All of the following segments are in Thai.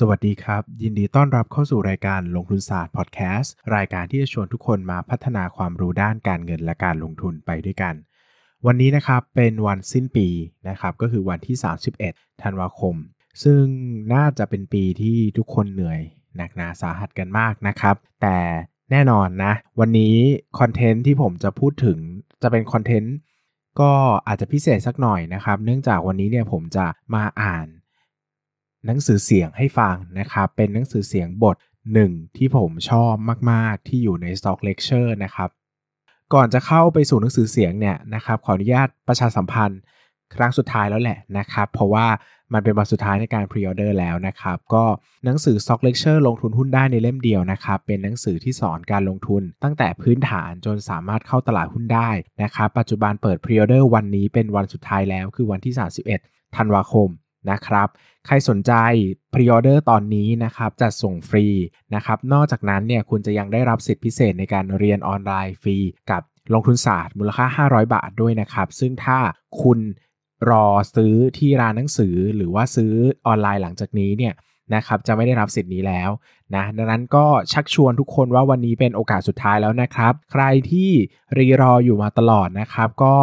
สวัสดีครับ ยินดีต้อนรับเข้าสู่รายการลงทุนศาสตร์พอดแคสต์รายการที่จะชวนทุกคนมาพัฒนาความรู้ด้านการเงินและการลงทุนไปด้วยกัน วันนี้นะครับเป็นวันสิ้นปีนะครับก็คือวันที่ 31 ธันวาคม ซึ่งน่าจะเป็นปีที่ทุกคนเหนื่อย หนักหนาสาหัสกันมากนะครับ แต่แน่นอนนะ วันนี้คอนเทนต์ที่ผมจะพูดถึงจะเป็นคอนเทนต์ก็อาจจะพิเศษสักหน่อยนะครับ เนื่องจากวันนี้เนี่ยผมจะมาอ่าน หนังสือเสียงให้ฟังนะครับเป็นหนังสือเสียงบทหนึ่งที่ผมชอบมาก ๆ ที่อยู่ใน Stock Lecture นะครับ ก่อนจะเข้าไปสู่หนังสือเสียงเนี่ยนะครับขออนุญาตประชาสัมพันธ์ครั้งสุดท้ายแล้วแหละนะครับ เพราะว่ามันเป็นวันสุดท้ายในการพรีออเดอร์แล้วนะครับ ก็หนังสือ Stock Lecture ลงทุนหุ้นได้ในเล่มเดียวนะครับ เป็นหนังสือที่สอนการลงทุน ตั้งแต่พื้นฐานจนสามารถเข้าตลาดหุ้นได้นะครับ ปัจจุบันเปิดพรีออเดอร์วันนี้เป็นวันสุดท้ายแล้วคือวันที่ 31 ธันวาคมนะครับ ใครสนใจพรีออเดอร์ตอนนี้นะครับจะส่งฟรีนะครับนอกจากนั้นเนี่ยคุณจะยังได้รับสิทธิพิเศษในการเรียนออนไลน์ฟรีกับลงทุนศาสตร์มูลค่า 500 บาทด้วยนะครับซึ่งถ้าคุณรอซื้อที่ร้านหนังสือหรือว่าซื้อออนไลน์หลังจากนี้เนี่ยนะครับจะไม่ได้รับสิทธิ์นี้แล้วนะดังนั้นก็ชักชวนทุกคนว่าวันนี้เป็นโอกาสสุดท้ายแล้วนะครับ ใครที่รีรออยู่มาตลอดนะครับ ก็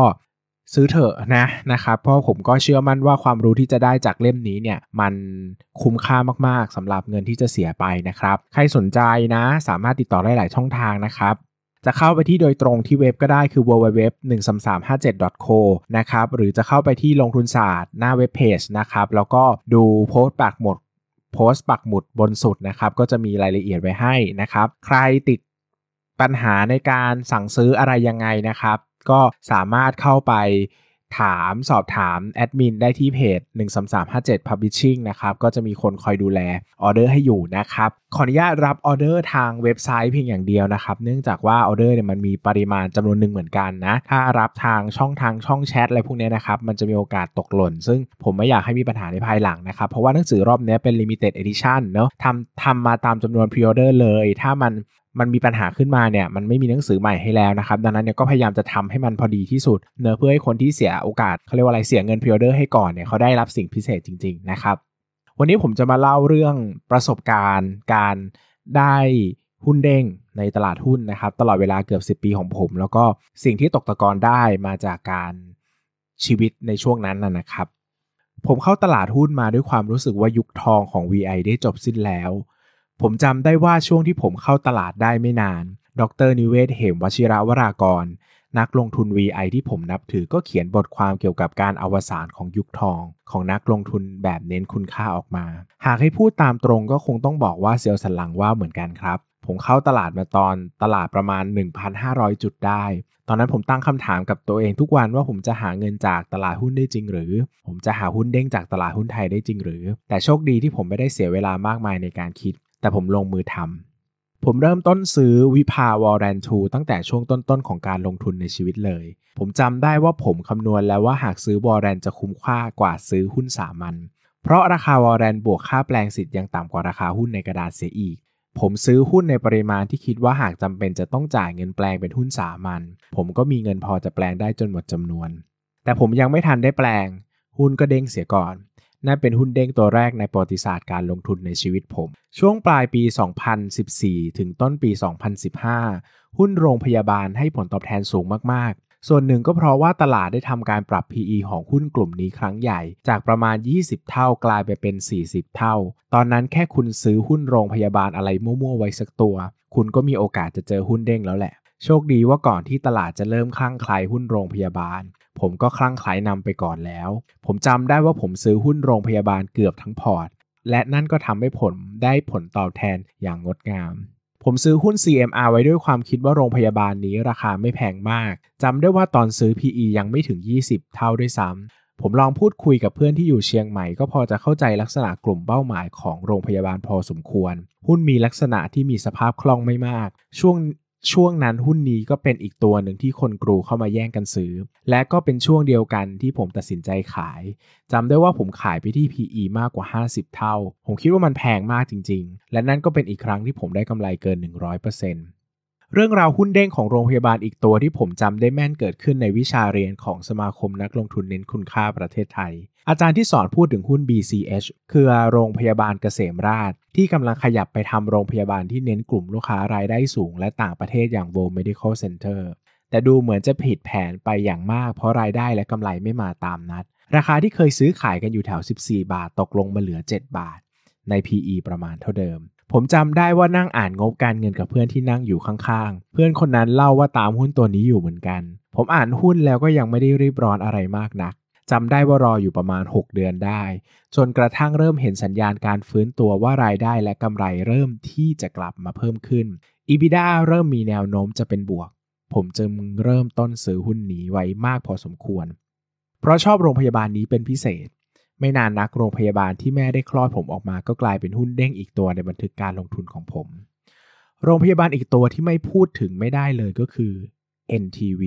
ซื้อเถอะนะนะครับเพราะผมก็เชื่อมั่นว่าความรู้ที่จะได้จากเล่มนี้เนี่ยมันคุ้มค่ามากๆสำหรับเงินที่จะเสียไปนะครับ ใครสนใจนะสามารถติดต่อได้หลายช่องทางนะครับจะเข้าไปที่โดยตรงที่เว็บก็ได้คือ www.13357.co นะครับหรือจะเข้าไปที่ลงทุนศาสตร์หน้าเว็บเพจนะครับแล้วก็ดูโพสต์ปักหมุดโพสต์ปักหมุดบนสุดนะครับก็จะมีรายละเอียดไว้ให้นะครับ ใครติดปัญหาในการสั่งซื้ออะไรยังไงนะครับ ก็สามารถเข้าไปถามสอบถามแอดมินได้ที่เพจ 13357 Publishing นะครับ ก็จะมีคนคอยดูแลออเดอร์ให้อยู่นะครับ ขออนุญาตรับออเดอร์ทางเว็บไซต์เพียงอย่างเดียวนะครับ เนื่องจากว่าออเดอร์เนี่ยมันมีปริมาณจำนวนหนึ่งเหมือนกันนะ ถ้ารับทางช่องทางช่องแชทอะไรพวกนี้นะครับ มันจะมีโอกาสตกหล่น ซึ่งผมไม่อยากให้มีปัญหาในภายหลังนะครับ เพราะว่าหนังสือรอบนี้เป็น Limited Edition เนาะทำทำมาตามจำนวน pre-order เลย ถ้ามัน มันมีปัญหาขึ้นมาเนี่ยมันไม่มีหนังสือใหม่ให้แล้วนะครับดังนั้นเนี่ยก็พยายามจะทำให้มันพอดีที่สุดเนาะเพื่อให้คนที่เสียโอกาสเขาเรียกว่าอะไรเสียเงิน pre-order ให้ก่อนเนี่ยเขาได้รับสิ่งพิเศษจริง ๆ นะครับ วันนี้ผมจะมาเล่าเรื่องประสบการณ์ การได้หุ้นเด้งในตลาดหุ้นนะครับ ตลอดเวลาเกือบ 10 ปีของผม แล้วก็สิ่งที่ตกตะกอนได้มาจากการชีวิตในช่วงนั้นนะครับ ผมเข้าตลาดหุ้นมาด้วยความรู้สึกว่ายุคทองของ VI ได้จบสิ้นแล้ว ผมจำได้ว่าช่วงที่ผมเข้าตลาดได้ไม่นาน ดรนิเวศเหมวชิระวรากร นักลงทุน VI ที่ผมนับถือก็เขียนบทความเกี่ยวกับการอวสานของยุคทอง ของนักลงทุนแบบเน้นคุณค่าออกมา หากให้พูดตามตรงก็คงต้องบอกว่าเซลล์สันหลังว่าเหมือนกันครับ ผมเข้าตลาดมาตอนตลาดประมาณ 1,500 จุดได้ ตอนนั้นผมตั้งคำถามกับตัวเองทุกวันว่าผมจะหาเงินจากตลาดหุ้นได้จริงหรือ ผมจะหาหุ้นเด้งจากตลาดหุ้นไทยได้จริงหรือ แต่โชคดีที่ผมไม่ได้เสียเวลามากมายในการคิด แต่ผมลงมือทำ ผมเริ่มต้นซื้อวิภาวอลแรนทูตั้งแต่ช่วงต้นๆของการลงทุนในชีวิตเลย ผมจำได้ว่าผมคำนวณแล้วว่าหากซื้อ warrant จะคุ้มค่ากว่าซื้อหุ้นสามัญ เพราะราคา warrant บวกค่าแปลงสิทธิ์ยังต่ำกว่าราคาหุ้นในกระดานเสียอีกผมซื้อหุ้นในปริมาณที่คิดว่าหากจำเป็นจะต้องจ่ายเงินแปลงเป็นหุ้นสามัญผมก็มีเงินพอจะแปลงได้จนหมดจำนวน แต่ผมยังไม่ทันได้แปลง หุ้นก็เด้งเสียก่อน นั่นเป็นหุ้นเด้งตัวแรกในประวัติศาสตร์การลงทุนในชีวิตผม ช่วงปลายปี 2014 ถึงต้นปี 2015 หุ้นโรงพยาบาลให้ผลตอบแทนสูงมาก ๆ ส่วนหนึ่งก็เพราะว่าตลาดได้ทำการปรับ PE ของหุ้นกลุ่มนี้ครั้งใหญ่ จากประมาณ 20 เท่ากลายไปเป็น 40 เท่า ตอนนั้นแค่คุณซื้อหุ้นโรงพยาบาลอะไรมั่ว ๆ ไว้สักตัว คุณก็มีโอกาสจะเจอหุ้นเด้งแล้วแหละโชคดีว่าก่อนที่ตลาดจะเริ่มคลั่งไคล้หุ้นโรงพยาบาล ผมก็คลั่งไคล้นำไปก่อนแล้ว ผมจำได้ว่าผมซื้อหุ้นโรงพยาบาลเกือบทั้งพอร์ต และนั่นก็ทำให้ผลได้ผลตอบแทนอย่างงดงาม ผมซื้อหุ้น CMR ไว้ด้วยความคิดว่าโรงพยาบาลนี้ราคาไม่แพงมากจำได้ว่าตอนซื้อ PE ยังไม่ถึง 20 เท่าด้วยซ้ำผมลองพูดคุยกับเพื่อนที่อยู่เชียงใหม่ก็พอจะเข้าใจลักษณะกลุ่มเป้าหมายของโรงพยาบาลพอสมควร หุ้นมีลักษณะที่มีสภาพคล่องไม่มาก ช่วง ช่วงนั้นหุ้นนี้ก็เป็นอีกตัวหนึ่งที่คนกรูเข้ามาแย่งกันซื้อ และก็เป็นช่วงเดียวกันที่ผมตัดสินใจขายจำได้ว่าผมขายไปที่ PE มากกว่า 50 เท่า ผมคิดว่ามันแพงมากจริง ๆ และนั่นก็เป็นอีกครั้งที่ผมได้กำไรเกิน 100% เรื่องราวหุ้นเด้งของโรงพยาบาลอีกตัวที่ผมจำได้แม่นเกิดขึ้นในวิชาเรียนของสมาคมนักลงทุนเน้นคุณค่าประเทศไทย อาจารย์ที่สอนพูดถึงหุ้น BCH คือโรงพยาบาลเกษมราษฎร์ที่กำลังขยับไปทำโรงพยาบาลที่เน้นกลุ่มลูกค้ารายได้สูง และต่างประเทศอย่าง World Medical Center แต่ดูเหมือนจะผิดแผนไปอย่างมาก เพราะรายได้และกำไรไม่มาตามนัด ราคาที่เคยซื้อขายกันอยู่แถว 14 บาทตกลงมาเหลือ 7 บาท ใน PE ประมาณเท่าเดิม ผมจำได้ว่านั่งอ่านงบการเงินกับเพื่อนที่นั่งอยู่ข้างๆ เพื่อนคนนั้นเล่าว่าตามหุ้นตัวนี้อยู่เหมือนกัน ผมอ่านหุ้นแล้วก็ยังไม่ได้รีบร้อนอะไรมากนักจำได้ว่ารออยู่ประมาณ 6 เดือนได้ จนกระทั่งเริ่มเห็นสัญญาณการฟื้นตัวว่ารายได้และกำไรเริ่มที่จะกลับมาเพิ่มขึ้น EBITDA เริ่มมีแนวโน้มจะเป็นบวก ผมจึงเริ่มต้นซื้อหุ้นนี้ไว้มากพอสมควร เพราะชอบโรงพยาบาลนี้เป็นพิเศษ ไม่นานนักโรงพยาบาลที่แม่ได้คลอดผมออกมาก็กลายเป็นหุ้นเด้งอีกตัวในบันทึกการลงทุนของผม โรงพยาบาลอีกตัวที่ไม่พูดถึงไม่ได้เลยก็คือ NTV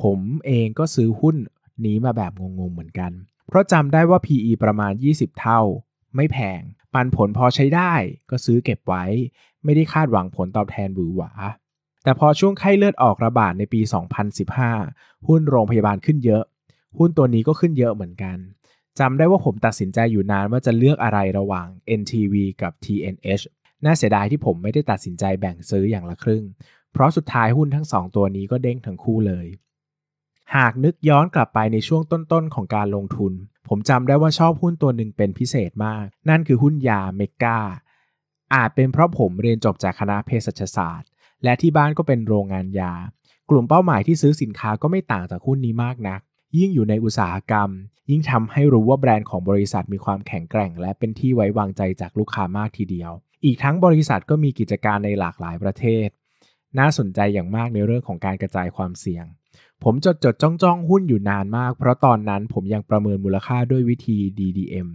ผมเองก็ซื้อหุ้นนี้มาแบบงงๆเหมือนกัน เพราะจำได้ว่า PE ประมาณ 20 เท่า ไม่แพง ปันผลพอใช้ได้ก็ซื้อเก็บไว้ ไม่ได้คาดหวังผลตอบแทนบือหวา แต่พอช่วงไข้เลือดออกระบาดในปี 2015 หุ้นโรงพยาบาลขึ้นเยอะ หุ้นตัวนี้ก็ขึ้นเยอะเหมือนกัน จำได้ว่าผมตัดสินใจอยู่นานว่าจะเลือกอะไรระหว่าง NTV กับ TNH น่าเสียดายที่ผมไม่ได้ตัดสินใจแบ่งซื้ออย่างละครึ่ง เพราะสุดท้ายหุ้นทั้งสองตัวนี้ก็เด้งทั้งคู่เลย หากนึกย้อนกลับไปในช่วงต้นๆของการลงทุน ผมจำได้ว่าชอบหุ้นตัวหนึ่งเป็นพิเศษมาก นั่นคือหุ้นยาเมกาอาจเป็นเพราะผมเรียนจบจากคณะเภสัชศาสตร์ และที่บ้านก็เป็นโรงงานยา กลุ่มเป้าหมายที่ซื้อสินค้าก็ไม่ต่างจากหุ้นนี้มากนัก ยิ่งอยู่ในอุตสาหกรรม ยิ่งทำให้รู้ว่าแบรนด์ของบริษัทมีความแข็งแกร่ง และเป็นที่ไว้วางใจจากลูกค้ามากทีเดียว อีกทั้งบริษัทก็มีกิจการในหลากหลายประเทศ น่าสนใจอย่างมากในเรื่องของการกระจายความเสี่ยง ผมจดจดจ้องจ้องหุ้นอยู่นานมาก เพราะตอนนั้นผมยังประเมินมูลค่าด้วยวิธี DDM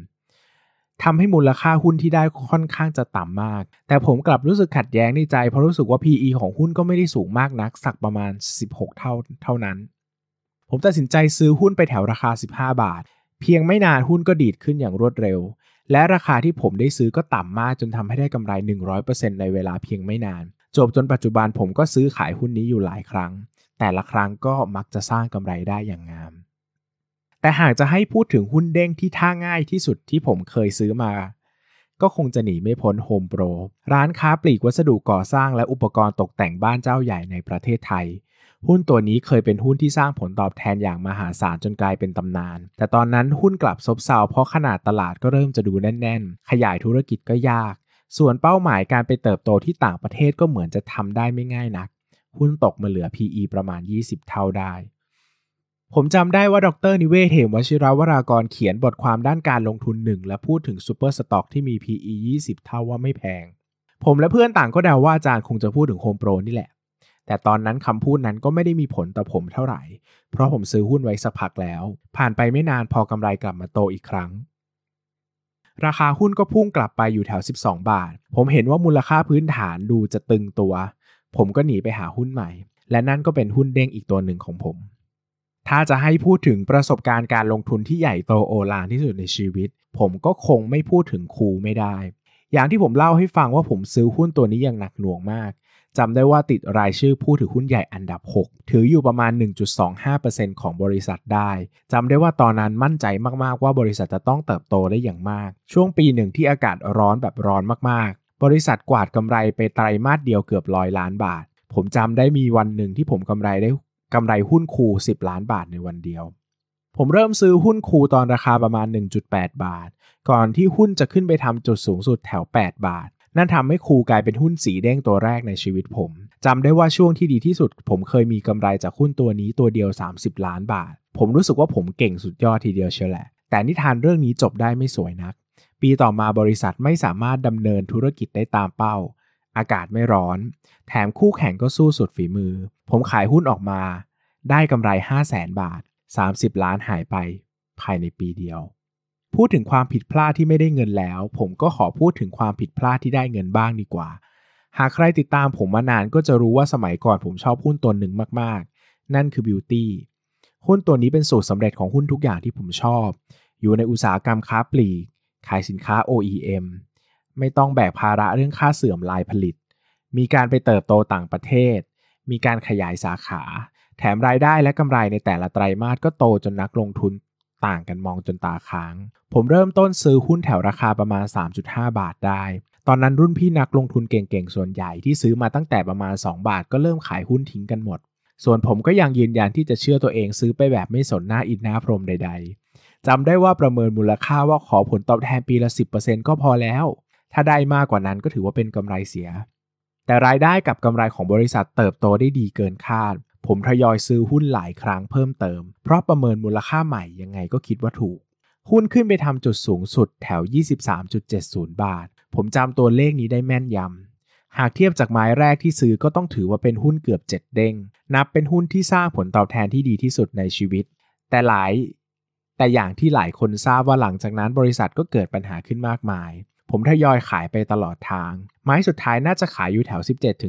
ทำให้มูลค่าหุ้นที่ได้ค่อนข้างจะต่ำมาก แต่ผมกลับรู้สึกขัดแย้งในใจเพราะรู้สึกว่า PE ของหุ้นก็ไม่ได้สูงมากนัก สักประมาณ 16 เท่าเท่านั้น ผมตัดสินใจซื้อหุ้นไปแถวราคา 15 บาท เพียงไม่นานหุ้นก็ดีดขึ้นอย่างรวดเร็ว และราคาที่ผมได้ซื้อก็ต่ำมากจนทำให้ได้กำไร 100%ในเวลาเพียงไม่นาน จบจนปัจจุบันผมก็ซื้อขายหุ้นนี้อยู่หลายครั้ง แต่ละครั้งก็มักจะสร้างกำไรได้อย่างงาม แต่หากจะให้พูดถึงหุ้นเด้งที่ท่าง่ายที่สุดที่ผมเคยซื้อมาก็คงจะหนีไม่พ้นโฮมโปรร้านค้าปลีกวัสดุก่อสร้างและอุปกรณ์ตกแต่งบ้านเจ้าใหญ่ในประเทศไทย หุ้นตัวนี้เคยเป็นหุ้นที่สร้างผลตอบแทนอย่างมหาศาลจนกลายเป็นตำนาน แต่ตอนนั้นหุ้นกลับซบเซาเพราะขนาดตลาดก็เริ่มจะดูแน่น ๆ ขยายธุรกิจก็ยาก ส่วนเป้าหมายการไปเติบโตที่ต่างประเทศก็เหมือนจะทำได้ไม่ง่ายนัก หุ้นตกมาเหลือ PE ประมาณ 20 เท่าได้ผมจำได้ว่าดรนิเวศเหมวชิราวรากรเขียนบทความด้านการลงทุนหนึ่งและพูดถึง super stock ที่มี PE 20 เท่าว่าไม่แพง ผมและเพื่อนต่างก็เดาว่าอาจารย์คงจะพูดถึงโฮมโปรนี่แหละ แต่ตอนนั้นคำพูดนั้นก็ไม่ได้มีผลต่อผมเท่าไหร่ เพราะผมซื้อหุ้นไว้สักพักแล้ว ผ่านไปไม่นานพอกำไรกลับมาโตอีกครั้ง ราคาหุ้นก็พุ่งกลับไปอยู่แถว 12 บาท ผมเห็นว่ามูลค่าพื้นฐานดูจะตึงตัว ผมก็หนีไปหาหุ้นใหม่ และนั่นก็เป็นหุ้นเด้งอีกตัวหนึ่งของผม ถ้าจะให้พูดถึงประสบการณ์การลงทุนที่ใหญ่โตโอลานที่สุดในชีวิต ผมก็คงไม่พูดถึงคูไม่ได้อย่างที่ผมเล่าให้ฟังว่าผมซื้อหุ้นตัวนี้อย่างหนักหน่วงมาก จำได้ว่าติดรายชื่อผู้ถือหุ้นใหญ่อันดับ 6 ถืออยู่ประมาณ 1.25%ของบริษัทได้จำได้ว่าตอนนั้นมั่นใจมากๆว่าบริษัทจะต้องเติบโตได้อย่างมาก ช่วงปีหนึ่งที่อากาศร้อนแบบร้อนมากๆ บริษัทกวาดกำไรไปไตรมาสเดียวเกือบร้อยล้านบาท ผมจำได้มีวันหนึ่งที่ผมกำไรได้กำไรหุ้นคู10 ล้านบาทในวันเดียว ผมเริ่มซื้อหุ้นคูตอนราคาประมาณ 1.8 บาท ก่อนที่หุ้นจะขึ้นไปทำจุดสูงสุดแถว 8 บาท นั่นทำให้ครูกลายเป็นหุ้นสีแดงตัวแรกในชีวิตผมจำได้ว่าช่วงที่ดีที่สุด ผมเคยมีกำไรจากหุ้นตัวนี้ตัวเดียว 30 ล้านบาท ผมรู้สึกว่าผมเก่งสุดยอดทีเดียวเชียวแหละ แต่นิทานเรื่องนี้จบได้ไม่สวยนัก ปีต่อมาบริษัทไม่สามารถดำเนินธุรกิจได้ตามเป้า อากาศไม่ร้อน แถมคู่แข่งก็สู้สุดฝีมือ ผมขายหุ้นออกมา ได้กำไร 5 0 0แสนบาท 30 ล้านหายไป ภายในปีเดียว พูดถึงความผิดพลาดที่ไม่ได้เงินแล้ว ผมก็ขอพูดถึงความผิดพลาดที่ได้เงินบ้างดีกว่า หากใครติดตามผมมานานก็จะรู้ว่าสมัยก่อนผมชอบหุ้นตัวหนึ่งมากๆ นั่นคือ Beauty หุ้นตัวนี้เป็นสูตรสำเร็จของหุ้นทุกอย่างที่ผมชอบ อยู่ในอุตสาหกรรมค้าปลีก ขายสินค้า OEM ไม่ต้องแบกภาระเรื่องค่าเสื่อมลายผลิต มีการไปเติบโตต่างประเทศ มีการขยายสาขา แถมรายได้และกำไรในแต่ละไตรมาสก็โตจนนักลงทุน ต่างกันมองจนตาค้าง ผมเริ่มต้นซื้อหุ้นแถวราคาประมาณ 3.5 บาทได้ ตอนนั้นรุ่นพี่นักลงทุนเก่งๆ ส่วนใหญ่ที่ซื้อมาตั้งแต่ประมาณ 2 บาทก็เริ่มขายหุ้นทิ้งกันหมด ส่วนผมก็ยังยืนยันที่จะเชื่อตัวเองซื้อไปแบบไม่สนหน้าอินหน้าพรมใด ๆจำได้ว่าประเมินมูลค่าว่าขอผลตอบแทนปีละ 10%ก็พอแล้ว ถ้าได้มากกว่านั้นก็ถือว่าเป็นกำไรเสีย แต่รายได้กับกำไรของบริษัทเติบโตได้ดีเกินคาด ผมทยอยซื้อหุ้นหลายครั้งเพิ่มเติม เพราะประเมินมูลค่าใหม่ยังไงก็คิดว่าถูก หุ้นขึ้นไปทำจุดสูงสุดแถว 23.70 บาท ผมจำตัวเลขนี้ได้แม่นยำ หากเทียบจากไม้แรกที่ซื้อก็ต้องถือว่าเป็นหุ้นเกือบ 7 เด้ง นับเป็นหุ้นที่สร้างผลตอบแทนที่ดีที่สุดในชีวิต แต่หลาย แต่อย่างที่หลายคนทราบว่าหลังจากนั้นบริษัทก็เกิดปัญหาขึ้นมากมาย ผมทยอยขายไปตลอดทาง ไม้สุดท้ายน่าจะขายอยู่แถว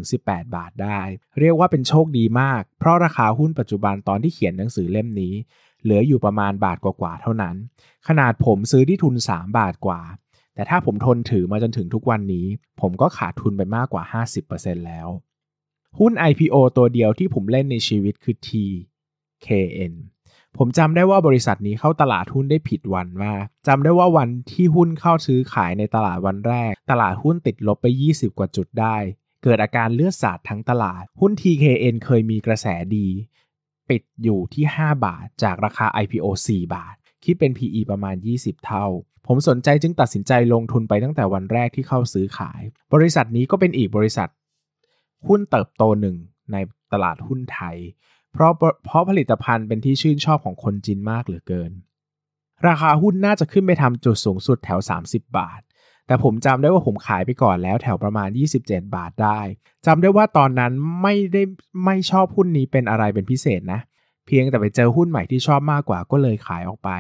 17-18 บาทได้ เรียกว่าเป็นโชคดีมาก เพราะราคาหุ้นปัจจุบันตอนที่เขียนหนังสือเล่มนี้ เหลืออยู่ประมาณบาทกว่าๆเท่านั้น ขนาดผมซื้อที่ทุน 3 บาทกว่า แต่ถ้าผมทนถือมาจนถึงทุกวันนี้ ผมก็ขาดทุนไปมากกว่า 50%แล้ว หุ้น IPO ตัวเดียวที่ผมเล่นในชีวิตคือ TKN ผมจำได้ว่าบริษัทนี้เข้าตลาดหุ้นได้ผิดวันมากจำได้ว่าวันที่หุ้นเข้าซื้อขายในตลาดวันแรก ตลาดหุ้นติดลบไป 20 กว่าจุดได้ เกิดอาการเลือดสาดทั้งตลาด หุ้น TKN เคยมีกระแสดี ปิดอยู่ที่ 5 บาท จากราคา IPO 4 บาท คิดเป็น PE ประมาณ 20 เท่า ผมสนใจจึงตัดสินใจลงทุนไปตั้งแต่วันแรกที่เข้าซื้อขาย บริษัทนี้ก็เป็นอีกบริษัท หุ้นเติบโตหนึ่งในตลาดหุ้นไทย เพราะเพราะผลิตภัณฑ์เป็นที่ชื่นชอบของคนจีนมากเหลือเกิน ราคาหุ้นน่าจะขึ้นไปทำจุดสูงสุดแถว 30 บาท แต่ผมจำได้ว่าผมขายไปก่อนแล้วแถวประมาณ 27 บาทได้จำได้ว่าตอนนั้นไม่ได้ไม่ชอบหุ้นนี้เป็นอะไรเป็นพิเศษนะ เพียงแต่ไปเจอหุ้นใหม่ที่ชอบมากกว่าก็เลยขายออกไป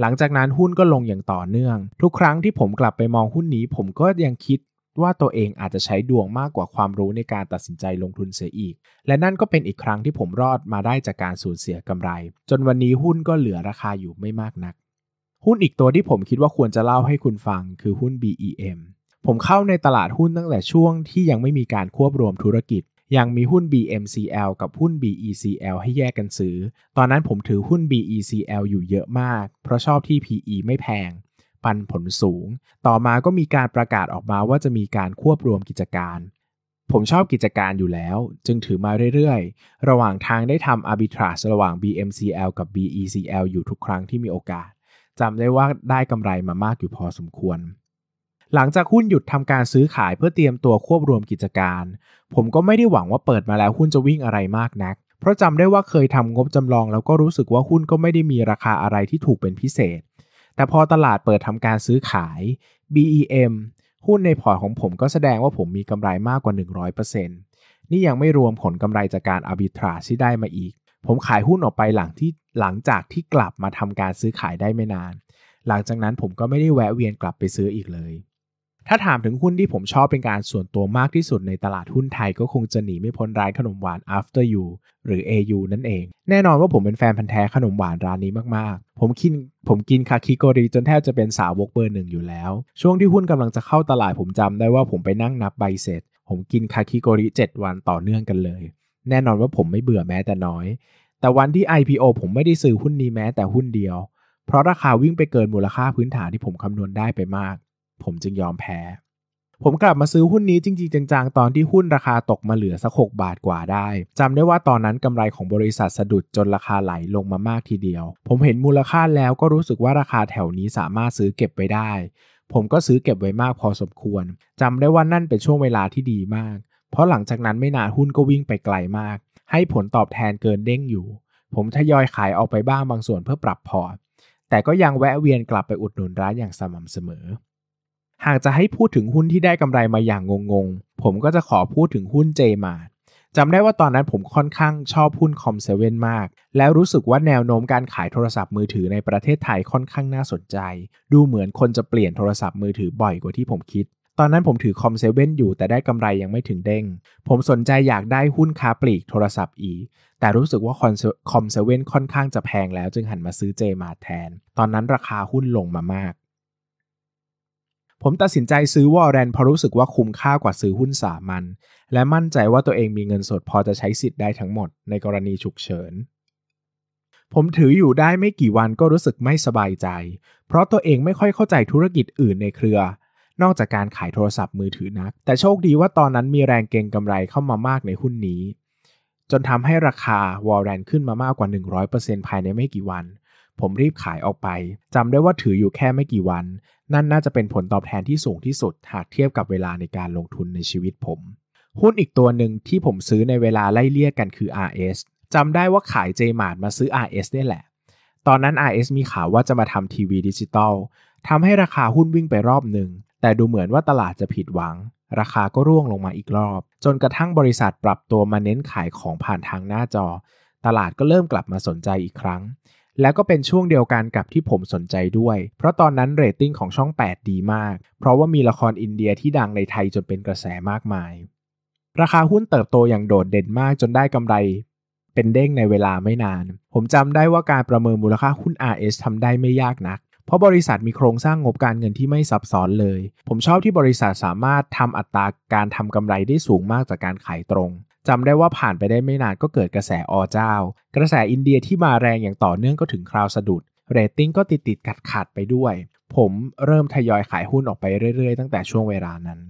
หลังจากนั้นหุ้นก็ลงอย่างต่อเนื่อง ทุกครั้งที่ผมกลับไปมองหุ้นนี้ผมก็ยังคิด ว่าตัวเองอาจจะใช้ดวงมากกว่าความรู้ในการตัดสินใจลงทุนเสียอีก และนั่นก็เป็นอีกครั้งที่ผมรอดมาได้จากการสูญเสียกำไร จนวันนี้หุ้นก็เหลือราคาอยู่ไม่มากนัก หุ้นอีกตัวที่ผมคิดว่าควรจะเล่าให้คุณฟังคือหุ้น BEM ผมเข้าในตลาดหุ้นตั้งแต่ช่วงที่ยังไม่มีการควบรวมธุรกิจ ยังมีหุ้น BMCL กับหุ้น BECL ให้แยกกันซื้อ ตอนนั้นผมถือหุ้น BECL อยู่เยอะมาก เพราะชอบที่ PE ไม่แพง ปันผลสูง ต่อมาก็มีการประกาศออกมาว่าจะมีการควบรวมกิจการ ผมชอบกิจการอยู่แล้ว จึงถือมาเรื่อยๆ ระหว่างทางได้ทำ arbitrage ระหว่าง BMCL กับ BECL อยู่ทุกครั้งที่มีโอกาสจำได้ว่าได้กำไรมามากอยู่พอสมควรหหลังจากหุ้นหยุดทำการซื้อขายเพื่อเตรียมตัวควบรวมกิจการ ผมก็ไม่ได้หวังว่าเปิดมาแล้วหุ้นจะวิ่งอะไรมากนัก เพราะจำได้ว่าเคยทำงบจำลองแล้วก็รู้สึกว่าหุ้นก็ไม่ได้มีราคาอะไรที่ถูกเป็นพิเศษ แต่พอตลาดเปิดทำการซื้อขาย BEM หุ้นในพอร์ตของผมก็แสดงว่าผมมีกำไรมากกว่า 100%นี่ยังไม่รวมผลกำไรจากการอาร์บิทราที่ได้มาอีก ผมขายหุ้นออกไปหลังที่หลังจากที่กลับมาทำการซื้อขายได้ไม่นาน หลังจากนั้นผมก็ไม่ได้แวะเวียนกลับไปซื้ออีกเลย ถ้าถามถึงหุ้นที่ผมชอบเป็นการส่วนตัวมากที่สุดในตลาดหุ้นไทยก็คงจะหนีไม่พ้นร้านขนมหวาน After You หรือ AU นั่นเอง แน่นอนว่าผมเป็นแฟนพันธ์แท้ขนมหวานร้านนี้มากๆ ผมกินผมกินคาคิโกริจนแทบจะเป็นสาวกเบอร์หนึ่งอยู่แล้ว ช่วงที่หุ้นกำลังจะเข้าตลาดผมจำได้ว่าผมไปนั่งนับใบเสร็จ ผมกินคาคิโกริ7วันต่อเนื่องกันเลย แน่นอนว่าผมไม่เบื่อแม้แต่น้อย แต่วันที่ IPO ผมไม่ได้ซื้อหุ้นนี้แม้แต่หุ้นเดียว เพราะราคาวิ่งไปเกินมูลค่าพื้นฐานที่ผมคำนวณได้ไปมาก ผมจึงยอมแพ้ ผมกลับมาซื้อหุ้นนี้จริงๆ จังๆ ตอนที่หุ้นราคาตกมาเหลือสัก 6 บาทกว่าได้จำได้ว่าตอนนั้นกำไรของบริษัทสะดุดจนราคาไหลลงมามากทีเดียว ผมเห็นมูลค่าแล้วก็รู้สึกว่าราคาแถวนี้สามารถซื้อเก็บไปได้ ผมก็ซื้อเก็บไว้มากพอสมควรจำได้ว่านั่นเป็นช่วงเวลาที่ดีมาก เพราะหลังจากนั้นไม่นานหุ้นก็วิ่งไปไกลมาก ให้ผลตอบแทนเกินเด้งอยู่ ผมทยอยขายออกไปบ้างบางส่วนเพื่อปรับพอร์ตแต่ก็ยังแวะเวียนกลับไปอุดหนุนร้านอย่างสม่ำเสมอ หากจะให้พูดถึงหุ้นที่ได้กำไรมาอย่างงงๆ ผมก็จะขอพูดถึงหุ้นเจมาร์จำได้ว่าตอนนั้นผมค่อนข้างชอบหุ้นคอมเซเว่นมาก แล้วรู้สึกว่าแนวโน้มการขายโทรศัพท์มือถือในประเทศไทยค่อนข้างน่าสนใจ ดูเหมือนคนจะเปลี่ยนโทรศัพท์มือถือบ่อยกว่าที่ผมคิด ตอนนั้นผมถือคอมเซเว่นอยู่แต่ได้กำไรยังไม่ถึงเด้ง ผมสนใจอยากได้หุ้นค้าปลีกโทรศัพท์อีกแต่รู้สึกว่าคอมเซเว่นค่อนข้างจะแพงแล้วจึงหันมาซื้อเจมาร์ทแทน ตอนนั้นราคาหุ้นลงมามาก ผมตัดสินใจซื้อ warrant เพราะรู้สึกว่าคุ้มค่ากว่าซื้อหุ้นสามัญและมั่นใจว่าตัวเองมีเงินสดพอจะใช้สิทธิ์ได้ทั้งหมดในกรณีฉุกเฉิน ผมถืออยู่ได้ไม่กี่วันก็รู้สึกไม่สบายใจ เพราะตัวเองไม่ค่อยเข้าใจธุรกิจอื่นในเครือ นอกจากการขายโทรศัพท์มือถือนัก แต่โชคดีว่าตอนนั้นมีแรงเก็งกำไรเข้ามามากในหุ้นนี้ จนทำให้ราคาวอลเรนขึ้นมามากกว่า 100%ภายในไม่กี่วัน ผมรีบขายออกไปจำได้ว่าถืออยู่แค่ไม่กี่วัน นั่นน่าจะเป็นผลตอบแทนที่สูงที่สุดหากเทียบกับเวลาในการลงทุนในชีวิตผม หุ้นอีกตัวหนึ่งที่ผมซื้อในเวลาไล่เลี่ยกันคือ RS จำได้ว่าขาย JMart มาซื้อ RS นี่แหละ ตอนนั้น RS มีข่าวว่าจะมาทำทีวีดิจิตอลทำให้ราคาหุ้นวิ่งไปรอบหนึ่ง แต่ดูเหมือนว่าตลาดจะผิดหวัง ราคาก็ร่วงลงมาอีกรอบ จนกระทั่งบริษัทปรับตัวมาเน้นขายของผ่านทางหน้าจอ ตลาดก็เริ่มกลับมาสนใจอีกครั้ง แล้วก็เป็นช่วงเดียวกันกับที่ผมสนใจด้วย เพราะตอนนั้นเรตติ้งของช่อง 8 ดีมาก เพราะว่ามีละครอินเดียที่ดังในไทยจนเป็นกระแสมากมาย ราคาหุ้นเติบโตอย่างโดดเด่นมากจนได้กำไร เป็นเด้งในเวลาไม่นาน ผมจำได้ว่าการประเมินมูลค่าหุ้น RS ทำได้ไม่ยากนัก เพราะบริษัทมีโครงสร้างงบการเงินที่ไม่ซับซ้อนเลย ผมชอบที่บริษัทสามารถทำอัตราการทำกำไรได้สูงมากจากการขายตรง จำได้ว่าผ่านไปได้ไม่นานก็เกิดกระแสออเจ้า กระแสอินเดียที่มาแรงอย่างต่อเนื่องก็ถึงคราวสะดุดเรตติ้งก็ติดติดขัดขัดไปด้วย ผมเริ่มทยอยขายหุ้นออกไปเรื่อยๆ ตั้งแต่ช่วงเวลานั้น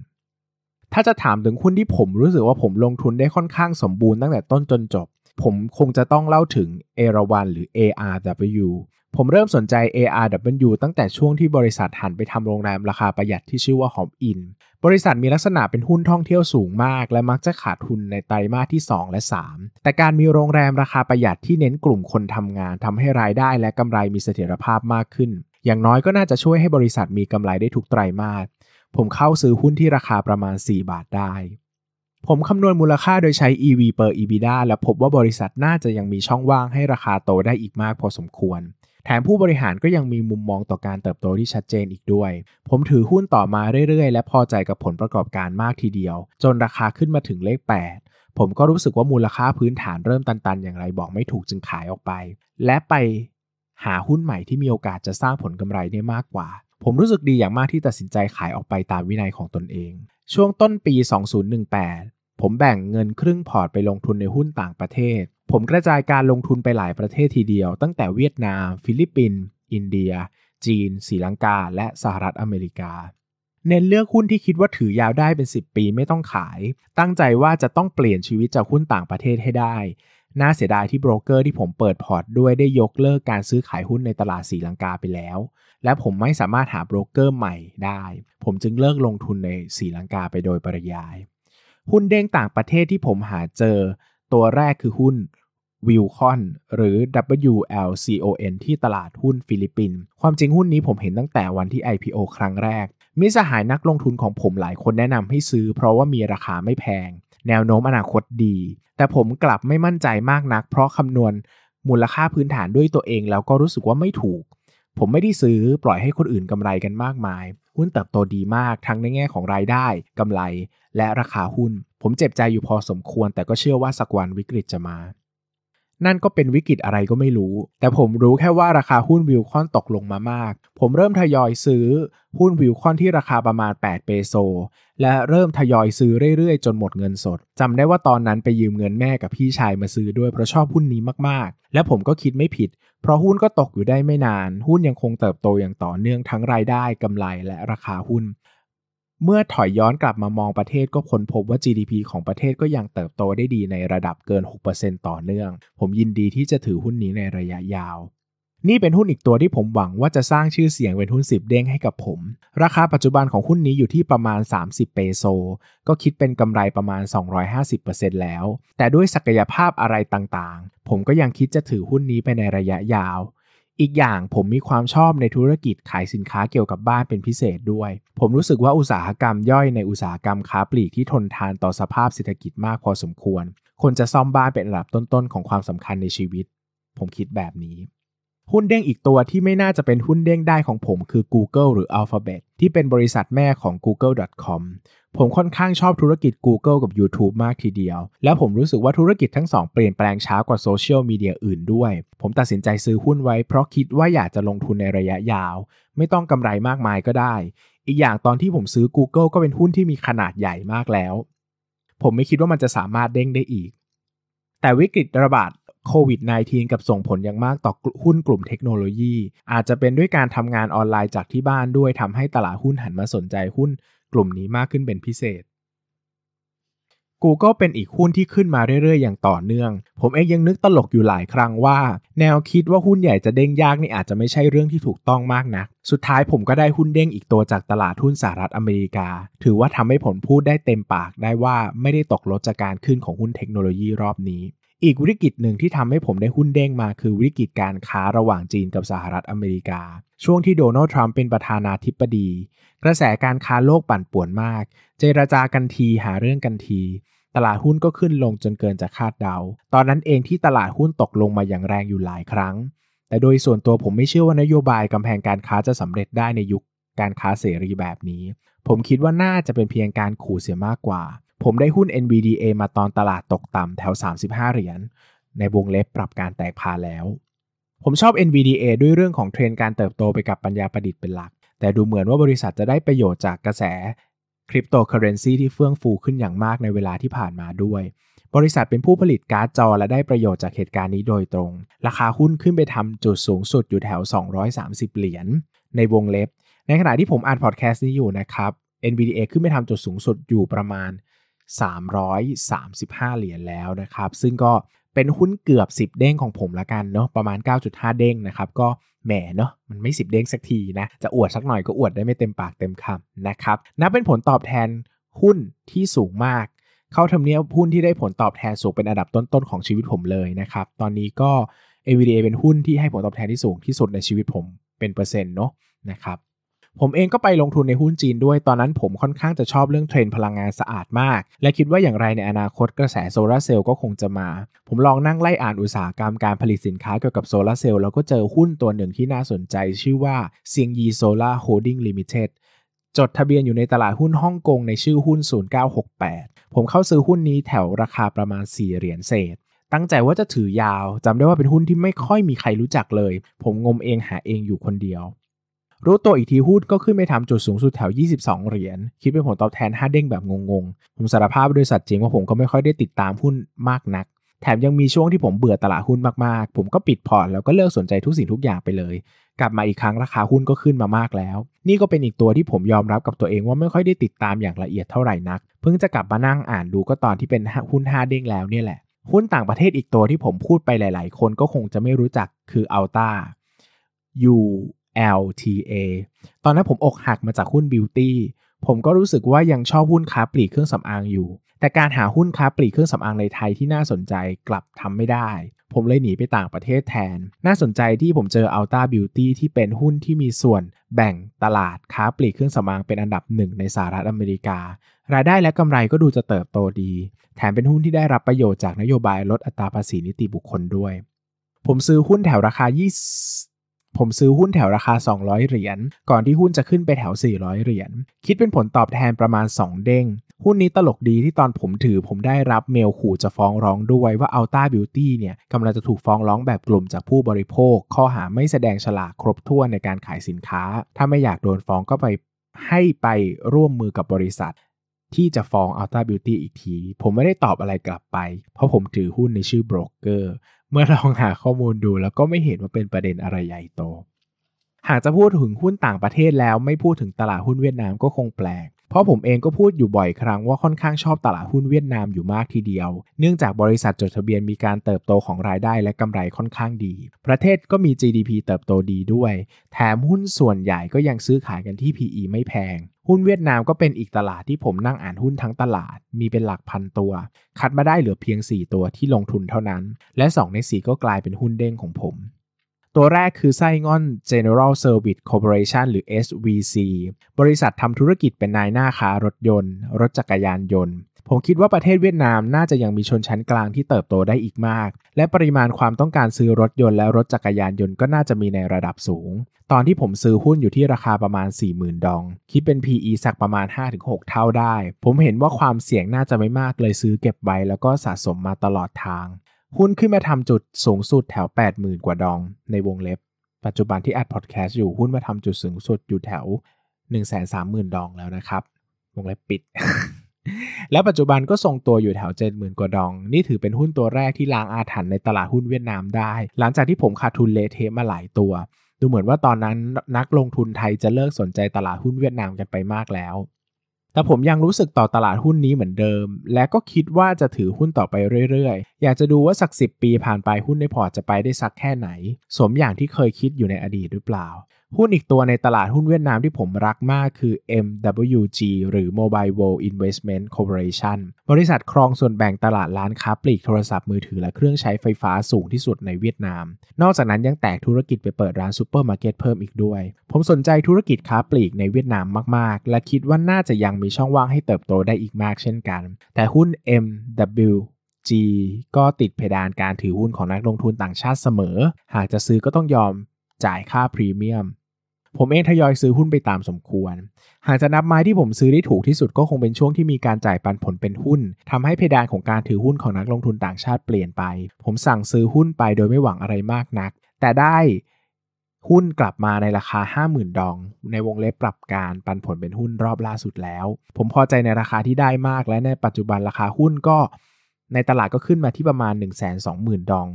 ถ้าจะถามถึงหุ้นที่ผมรู้สึกว่าผมลงทุนได้ค่อนข้างสมบูรณ์ตั้งแต่ต้นจนจบ ผมคงจะต้องเล่าถึงเอราวันหรือ ARW ผมเริ่มสนใจ ARW ตั้งแต่ช่วงที่บริษัทหันไปทำโรงแรมราคาประหยัดที่ชื่อว่าหอมอิน บริษัทมีลักษณะเป็นหุ้นท่องเที่ยวสูงมาก และมักจะขาดทุนในไตรมาสที่ 2 และ 3 แต่การมีโรงแรมราคาประหยัดที่เน้นกลุ่มคนทำงานทำให้รายได้และกำไรมีเสถียรภาพมากขึ้น อย่างน้อยก็น่าจะช่วยให้บริษัทมีกำไรได้ทุกไตรมาส ผมเข้าซื้อหุ้นที่ราคาประมาณ 4 บาทได้ผมคำนวณมูลค่าโดยใช้ EV per EBITDA และพบว่าบริษัทน่าจะยังมีช่องว่างให้ราคาโตได้อีกมากพอสมควร แถมผู้บริหารก็ยังมีมุมมองต่อการเติบโตที่ชัดเจนอีกด้วย ผมถือหุ้นต่อมาเรื่อยๆ และพอใจกับผลประกอบการมากทีเดียว จนราคาขึ้นมาถึงเลข 8 ผมก็รู้สึกว่ามูลค่าพื้นฐานเริ่มตันๆ อย่างไรบอกไม่ถูกจึงขายออกไป และไปหาหุ้นใหม่ที่มีโอกาสจะสร้างผลกำไรได้มากกว่า ผมรู้สึกดีอย่างมากที่ตัดสินใจขายออกไปตามวินัยของตนเอง ช่วงต้นปี 2018 ผมแบ่งเงินครึ่งพอร์ตไปลงทุนในหุ้นต่างประเทศ ผมกระจายการลงทุนไปหลายประเทศทีเดียว ตั้งแต่เวียดนาม ฟิลิปปินส์อินเดีย จีนศรีลังกา และสหรัฐอเมริกา เน้นเลือกหุ้นที่คิดว่าถือยาวได้เป็น 10 ปีไม่ต้องขาย ตั้งใจว่าจะต้องเปลี่ยนชีวิตจากหุ้นต่างประเทศให้ได้น่าเสียดายที่โบรกเกอร์ที่ผมเปิดพอร์ตด้วยได้ยกเลิกการซื้อขายหุ้นในตลาดศรีลังกาไปแล้ว และผมไม่สามารถหาโบรกเกอร์ใหม่ได้ ผมจึงเลิกลงทุนในศรีลังกาไปโดยปริยาย หุ้นเด้งต่างประเทศที่ผมหาเจอ ตัวแรกคือหุ้น วิลคอนหรือ WLCON ที่ตลาดหุ้นฟิลิปปินส์ความจริงหุ้นนี้ผมเห็นตั้งแต่วันที่ IPO ครั้งแรกมิตรสหายนักลงทุนของผมหลายคนแนะนำให้ซื้อ เพราะว่ามีราคาไม่แพง แนวโน้มอนาคตดี แต่ผมกลับไม่มั่นใจมากนัก เพราะคำนวณมูลค่าพื้นฐานด้วยตัวเองแล้วก็รู้สึกว่าไม่ถูก ผมไม่ได้ซื้อปล่อยให้คนอื่นกำไรกันมากมาย หุ้นเติบโตดีมากทั้งในแง่ของรายได้กำไร และราคาหุ้น ผมเจ็บใจอยู่พอสมควร แต่ก็เชื่อว่าสักวันวิกฤตจะมา นั่นก็เป็นวิกฤตอะไรก็ไม่รู้ แต่ผมรู้แค่ว่าราคาหุ้นวิวคอนตกลงมามาก ผมเริ่มทยอยซื้อหุ้นวิวคอนที่ราคาประมาณ 8 เปโซ และเริ่มทยอยซื้อเรื่อยๆ จนหมดเงินสดจำได้ว่าตอนนั้นไปยืมเงินแม่กับพี่ชายมาซื้อด้วยเพราะชอบหุ้นนี้มากๆ และผมก็คิดไม่ผิด เพราะหุ้นก็ตกอยู่ได้ไม่นาน หุ้นยังคงเติบโตอย่างต่อเนื่องทั้งรายได้กำไรและราคาหุ้น เมื่อถอยย้อนกลับมามองประเทศก็ค้นพบว่า GDP ของประเทศก็ยังเติบโตได้ดีในระดับเกิน 6%ต่อเนื่อง ผมยินดีที่จะถือหุ้นนี้ในระยะยาว นี่เป็นหุ้นอีกตัวที่ผมหวังว่าจะสร้างชื่อเสียงเป็นหุ้น 10 เด้งให้กับผม ราคาปัจจุบันของหุ้นนี้อยู่ที่ประมาณ 30 เปโซ ก็คิดเป็นกำไรประมาณ 250%แล้ว แต่ด้วยศักยภาพอะไรต่างๆ ผมก็ยังคิดจะถือหุ้นนี้ไปในระยะยาว อีกอย่างผมมีความชอบในธุรกิจขายสินค้าเกี่ยวกับบ้านเป็นพิเศษด้วย ผมรู้สึกว่าอุตสาหกรรมย่อยในอุตสาหกรรมค้าปลีกที่ทนทานต่อสภาพเศรษฐกิจมากพอสมควร คนจะซ่อมบ้านเป็นระดับต้นๆของความสำคัญในชีวิต ผมคิดแบบนี้ หุ้นเด้งอีกตัวที่ไม่น่าจะเป็นหุ้นเด้งได้ของผมคือ Google หรือ Alphabet ที่เป็นบริษัทแม่ของ google.com ผมค่อนข้างชอบธุรกิจ Google กับ YouTube มากทีเดียว แล้วผมรู้สึกว่าธุรกิจทั้งสองเปลี่ยนแปลงช้ากว่าโซเชียลมีเดียอื่นด้วย ผมตัดสินใจซื้อหุ้นไว้เพราะคิดว่าอยากจะลงทุนในระยะยาว ไม่ต้องกำไรมากมายก็ได้ อีกอย่างตอนที่ผมซื้อ Google ก็เป็นหุ้นที่มีขนาดใหญ่มากแล้ว ผมไม่คิดว่ามันจะสามารถเด้งได้อีก แต่วิกฤตระบาดโควิด -19 กับส่งผลอย่างมากต่อหุ้นกลุ่มเทคโนโลยี อาจจะเป็นด้วยการทำงานออนไลน์จากที่บ้านด้วยทำให้ตลาดหุ้นหันมาสนใจหุ้น ลุ่มนี้มากขึ้นเป็นพิเศษ Google เป็นอีกหุ้นที่ขึ้นมาเรื่อยๆ อย่างต่อเนื่อง ผมเองยังนึกตลกอยู่หลายครั้งว่า แนวคิดว่าหุ้นใหญ่จะเด้งยากนี่อาจจะไม่ใช่เรื่องที่ถูกต้องมากนะัก สุดท้ายผมก็ได้หุ้นเด้งอีกตัวจากตลาดหุ้นสหรัฐอเมริกา ถือว่าทำให้ผลพูดได้เต็มปากได้ว่าไม่ได้ตกลดจากการขึ้นของหุ้นเทคโนโลยีรอบนี้ อีกวิกฤตหนึ่งที่ทำให้ผมได้หุ้นเด้งมาคือวิกฤตการค้าระหว่างจีนกับสหรัฐอเมริกา ช่วงที่โดนัลด์ทรัมป์เป็นประธานาธิบดี กระแสการค้าโลกปั่นป่วนมาก เจรจากันทีหาเรื่องกันที ตลาดหุ้นก็ขึ้นลงจนเกินจะคาดเดา ตอนนั้นเองที่ตลาดหุ้นตกลงมาอย่างแรงอยู่หลายครั้ง แต่โดยส่วนตัวผมไม่เชื่อว่านโยบายกำแพงการค้าจะสำเร็จได้ในยุคการค้าเสรีแบบนี้ ผมคิดว่าน่าจะเป็นเพียงการขู่เสียมากกว่า ผมได้หุ้น NVDA มาตอนตลาดตกต่ำแถว 35 เหรียญ ในวงเล็บปรับการแตกพาร์แล้ว ผมชอบ NVDA ด้วยเรื่องของเทรนการเติบโตไปกับปัญญาประดิษฐ์เป็นหลัก แต่ดูเหมือนว่าบริษัทจะได้ประโยชน์จากกระแสคริปโตเคอเรนซีที่เฟื่องฟูขึ้นอย่างมากในเวลาที่ผ่านมาด้วย บริษัทเป็นผู้ผลิตการ์ดจอและได้ประโยชน์จากเหตุการณ์นี้โดยตรง ราคาหุ้นขึ้นไปทำจุดสูงสุดอยู่แถว 230 เหรียญ ในวงเล็บ ในขณะที่ผมอ่านพอดแคสต์นี้อยู่นะครับ NVDA ขึ้นไปทำจุดสูงสุดอยู่ประมาณ 335 เหรียญแล้วนะครับ ซึ่งก็เป็นหุ้นเกือบ 10 เด้งของผมละกันเนาะประมาณ 9.5 เด้งนะครับก็แหมเนาะมันไม่ 10 เด้งสักทีนะ จะอวดสักหน่อยก็อวดได้ไม่เต็มปากเต็มคำนะครับนับเป็นผลตอบแทนหุ้นที่สูงมาก เข้าทำเนียบหุ้นที่ได้ผลตอบแทนสูงเป็นอันดับต้นๆของชีวิตผมเลยนะครับตอนนี้ก็ AVDA เป็นหุ้นที่ให้ผลตอบแทนที่สูงที่สุดในชีวิตผมเป็นเปอร์เซ็นต์เนาะนะครับ ผมเองก็ไปลงทุนในหุ้นจีนด้วยตอนนั้นผมค่อนข้างจะชอบเรื่องเทรนด์พลังงานสะอาดมาก และคิดว่าอย่างไรในอนาคตกระแส solar cell ก็คงจะมา ผมลองนั่งไล่อ่านอุตสาหกรรมการผลิตสินค้าเกี่ยวกับ solar cell แล้วก็เจอหุ้นตัวหนึ่งที่น่าสนใจ ชื่อว่าซินยี่ Solar Holdings Limited จดทะเบียนอยู่ในตลาดหุ้นฮ่องกงในชื่อหุ้น 0968 ผมเข้าซื้อหุ้นนี้แถวราคาประมาณ 4 เหรียญเศษ ตั้งใจว่าจะถือยาว จำได้ว่าเป็นหุ้นที่ไม่ค่อยมีใครรู้จักเลย ผมงมเองหาเองอยู่คนเดียว รู้ตัวอีกทีหุ้นก็ขึ้นไปทำจุดสูงสุดแถว 22 เหรียญ คิดเป็นผลตอบแทน 5 เด้งแบบงงๆ ผมสารภาพด้วยสัตว์จริงว่าผมก็ไม่ค่อยได้ติดตามหุ้นมากนัก แถมยังมีช่วงที่ผมเบื่อตลาดหุ้นมากๆ ผมก็ปิดพอร์ตแล้วก็เลิกสนใจทุกสิ่งทุกอย่างไปเลย กลับมาอีกครั้งราคาหุ้นก็ขึ้นมามากแล้ว นี่ก็เป็นอีกตัวที่ผมยอมรับกับตัวเองว่าไม่ค่อยได้ติดตามอย่างละเอียดเท่าไหร่นัก เพิ่งจะกลับมานั่งอ่านดูก็ตอนที่เป็นหุ้น 5 เด้งแล้วเนี่ยแหละ หุ้นต่างประเทศอีกตัวที่ผมพูดไปหลาย ๆ คนก็คงจะไม่รู้จักคือ Alta U A ตอนนั้นผมอกหักมาจากหุ้น Beauty ผมก็รู้สึกว่ายังชอบหุ้นค้าปลีกเครื่องสำอางอยู่ แต่การหาหุ้นค้าปลีกเครื่องสำอางในไทยที่น่าสนใจกลับทำไม่ได้ ผมเลยหนีไปต่างประเทศแทน น่าสนใจที่ผมเจอ Alta Beauty ที่เป็นหุ้นที่มีส่วนแบ่งตลาดค้าปลีกเครื่องสำอางเป็นอันดับหนึ่งในสหรัฐอเมริกา รายได้และกำไรก็ดูจะเติบโตดี แถมเป็นหุ้นที่ได้รับประโยชน์จากนโยบายลดอัตราภาษีนิติบุคคลด้วย ผมซื้อหุ้นแถวราคา 20 ผมซื้อหุ้นแถวราคา 200 เหรียญ ก่อนที่หุ้นจะขึ้นไปแถว 400 เหรียญ คิดเป็นผลตอบแทนประมาณ 2 เด้ง หุ้นนี้ตลกดีที่ตอนผมถือผมได้รับเมลขู่จะฟ้องร้องด้วยว่า Alta Beauty เนี่ยกำลังจะถูกฟ้องร้องแบบกลุ่มจากผู้บริโภค ข้อหาไม่แสดงฉลากครบถ้วนในการขายสินค้า ถ้าไม่อยากโดนฟ้องก็ไปให้ไปร่วมมือกับบริษัท ที่จะฟ้อง Alta Beauty อีกที ผมไม่ได้ตอบอะไรกลับไป เพราะผมถือหุ้นในชื่อโบรกเกอร์ เมื่อลองหาข้อมูลดูแล้วก็ไม่เห็นว่าเป็นประเด็นอะไรใหญ่โต หากจะพูดถึงหุ้นต่างประเทศแล้วไม่พูดถึงตลาดหุ้นเวียดนามก็คงแปลก เพราะผมเองก็พูดอยู่บ่อยครั้งว่าค่อนข้างชอบตลาดหุ้นเวียดนามอยู่มากทีเดียว เนื่องจากบริษัทจดทะเบียนมีการเติบโตของรายได้และกำไรค่อนข้างดี ประเทศก็มี GDP เติบโตดีด้วย แถมหุ้นส่วนใหญ่ก็ยังซื้อขายกันที่ PE ไม่แพงหุ้นเวียดนามก็เป็นอีกตลาดที่ผมนั่งอ่านหุ้นทั้งตลาด มีเป็นหลักพันตัว คัดมาได้เหลือเพียง 4 ตัวที่ลงทุนเท่านั้น และ 2 ใน 4 ก็กลายเป็นหุ้นเด้งของผม ตัวแรกคือไส้งอน General Service Corporation หรือ SVC บริษัททำธุรกิจเป็นนายหน้าค้ารถยนต์ รถจักรยานยนต์ ผมคิดว่าประเทศเวียดนามน่าจะยังมีชนชั้นกลางที่เติบโตได้อีกมาก และปริมาณความต้องการซื้อรถยนต์และรถจักรยานยนต์ก็น่าจะมีในระดับสูง ตอนที่ผมซื้อหุ้นอยู่ที่ราคาประมาณ 40,000 ดอง คิดเป็น PE สักประมาณ 5-6 เท่าได้ ผมเห็นว่าความเสี่ยงน่าจะไม่มากเลยซื้อเก็บไว้แล้วก็สะสมมาตลอดทาง หุ้นขึ้นมาทำจุดสูงสุดแถว 80,000 กว่าดองในวงเล็บ ปัจจุบันที่อัดพอดแคสต์อยู่หุ้นมาทำจุดสูงสุดอยู่แถว 1 3 0 0 0 0 ดองแล้วนะครับ วงเล็บปิด แล้วปัจจุบันก็ทรงตัวอยู่แถว 70,000 กว่าดอง นี่ถือเป็นหุ้นตัวแรกที่ล้างอาถรรพ์ในตลาดหุ้นเวียดนามได้ หลังจากที่ผมขาดทุนเละเทะมาหลายตัว ดูเหมือนว่าตอนนั้นนักลงทุนไทยจะเลิกสนใจตลาดหุ้นเวียดนามกันไปมากแล้ว แต่ผมยังรู้สึกต่อตลาดหุ้นนี้เหมือนเดิม และก็คิดว่าจะถือหุ้นต่อไปเรื่อยๆ อยากจะดูว่าสักสิบปีผ่านไปหุ้นในพอร์ตจะไปได้สักแค่ไหน สมอย่างที่เคยคิดอยู่ในอดีตหรือเปล่าหุ้นอีกตัวในตลาดหุ้นเวียดนามที่ผมรักมากคือ MWG หรือ Mobile World Investment Corporation บริษัทครองส่วนแบ่งตลาดร้านค้าปลีกโทรศัพท์มือถือและเครื่องใช้ไฟฟ้าสูงที่สุดในเวียดนาม นอกจากนั้นยังแตกธุรกิจไปเปิดร้านซูเปอร์มาร์เก็ตเพิ่มอีกด้วย ผมสนใจธุรกิจค้าปลีกในเวียดนามมาก ๆ และคิดว่าน่าจะยังมีช่องว่างให้เติบโตได้อีกมากเช่นกัน แต่หุ้น MWG ก็ติดเพดานการถือหุ้นของนักลงทุนต่างชาติเสมอ หากจะซื้อก็ต้องยอม จ่ายค่าพรีเมียม ผมเองทยอยซื้อหุ้นไปตามสมควร หากจะนับไม้ที่ผมซื้อได้ถูกที่สุดก็คงเป็นช่วงที่มีการจ่ายปันผลเป็นหุ้นทำให้เพดานของการถือหุ้นของนักลงทุนต่างชาติเปลี่ยนไป ผมสั่งซื้อหุ้นไปโดยไม่หวังอะไรมากนัก แต่ได้หุ้นกลับมาในราคา 50,000 ดอง ในวงเล็บปรับการปันผลเป็นหุ้นรอบล่าสุดแล้ว ผมพอใจในราคาที่ได้มากและในปัจจุบันราคาหุ้นก็ ในตลาดก็ขึ้นมาที่ประมาณ 120,000 ดอง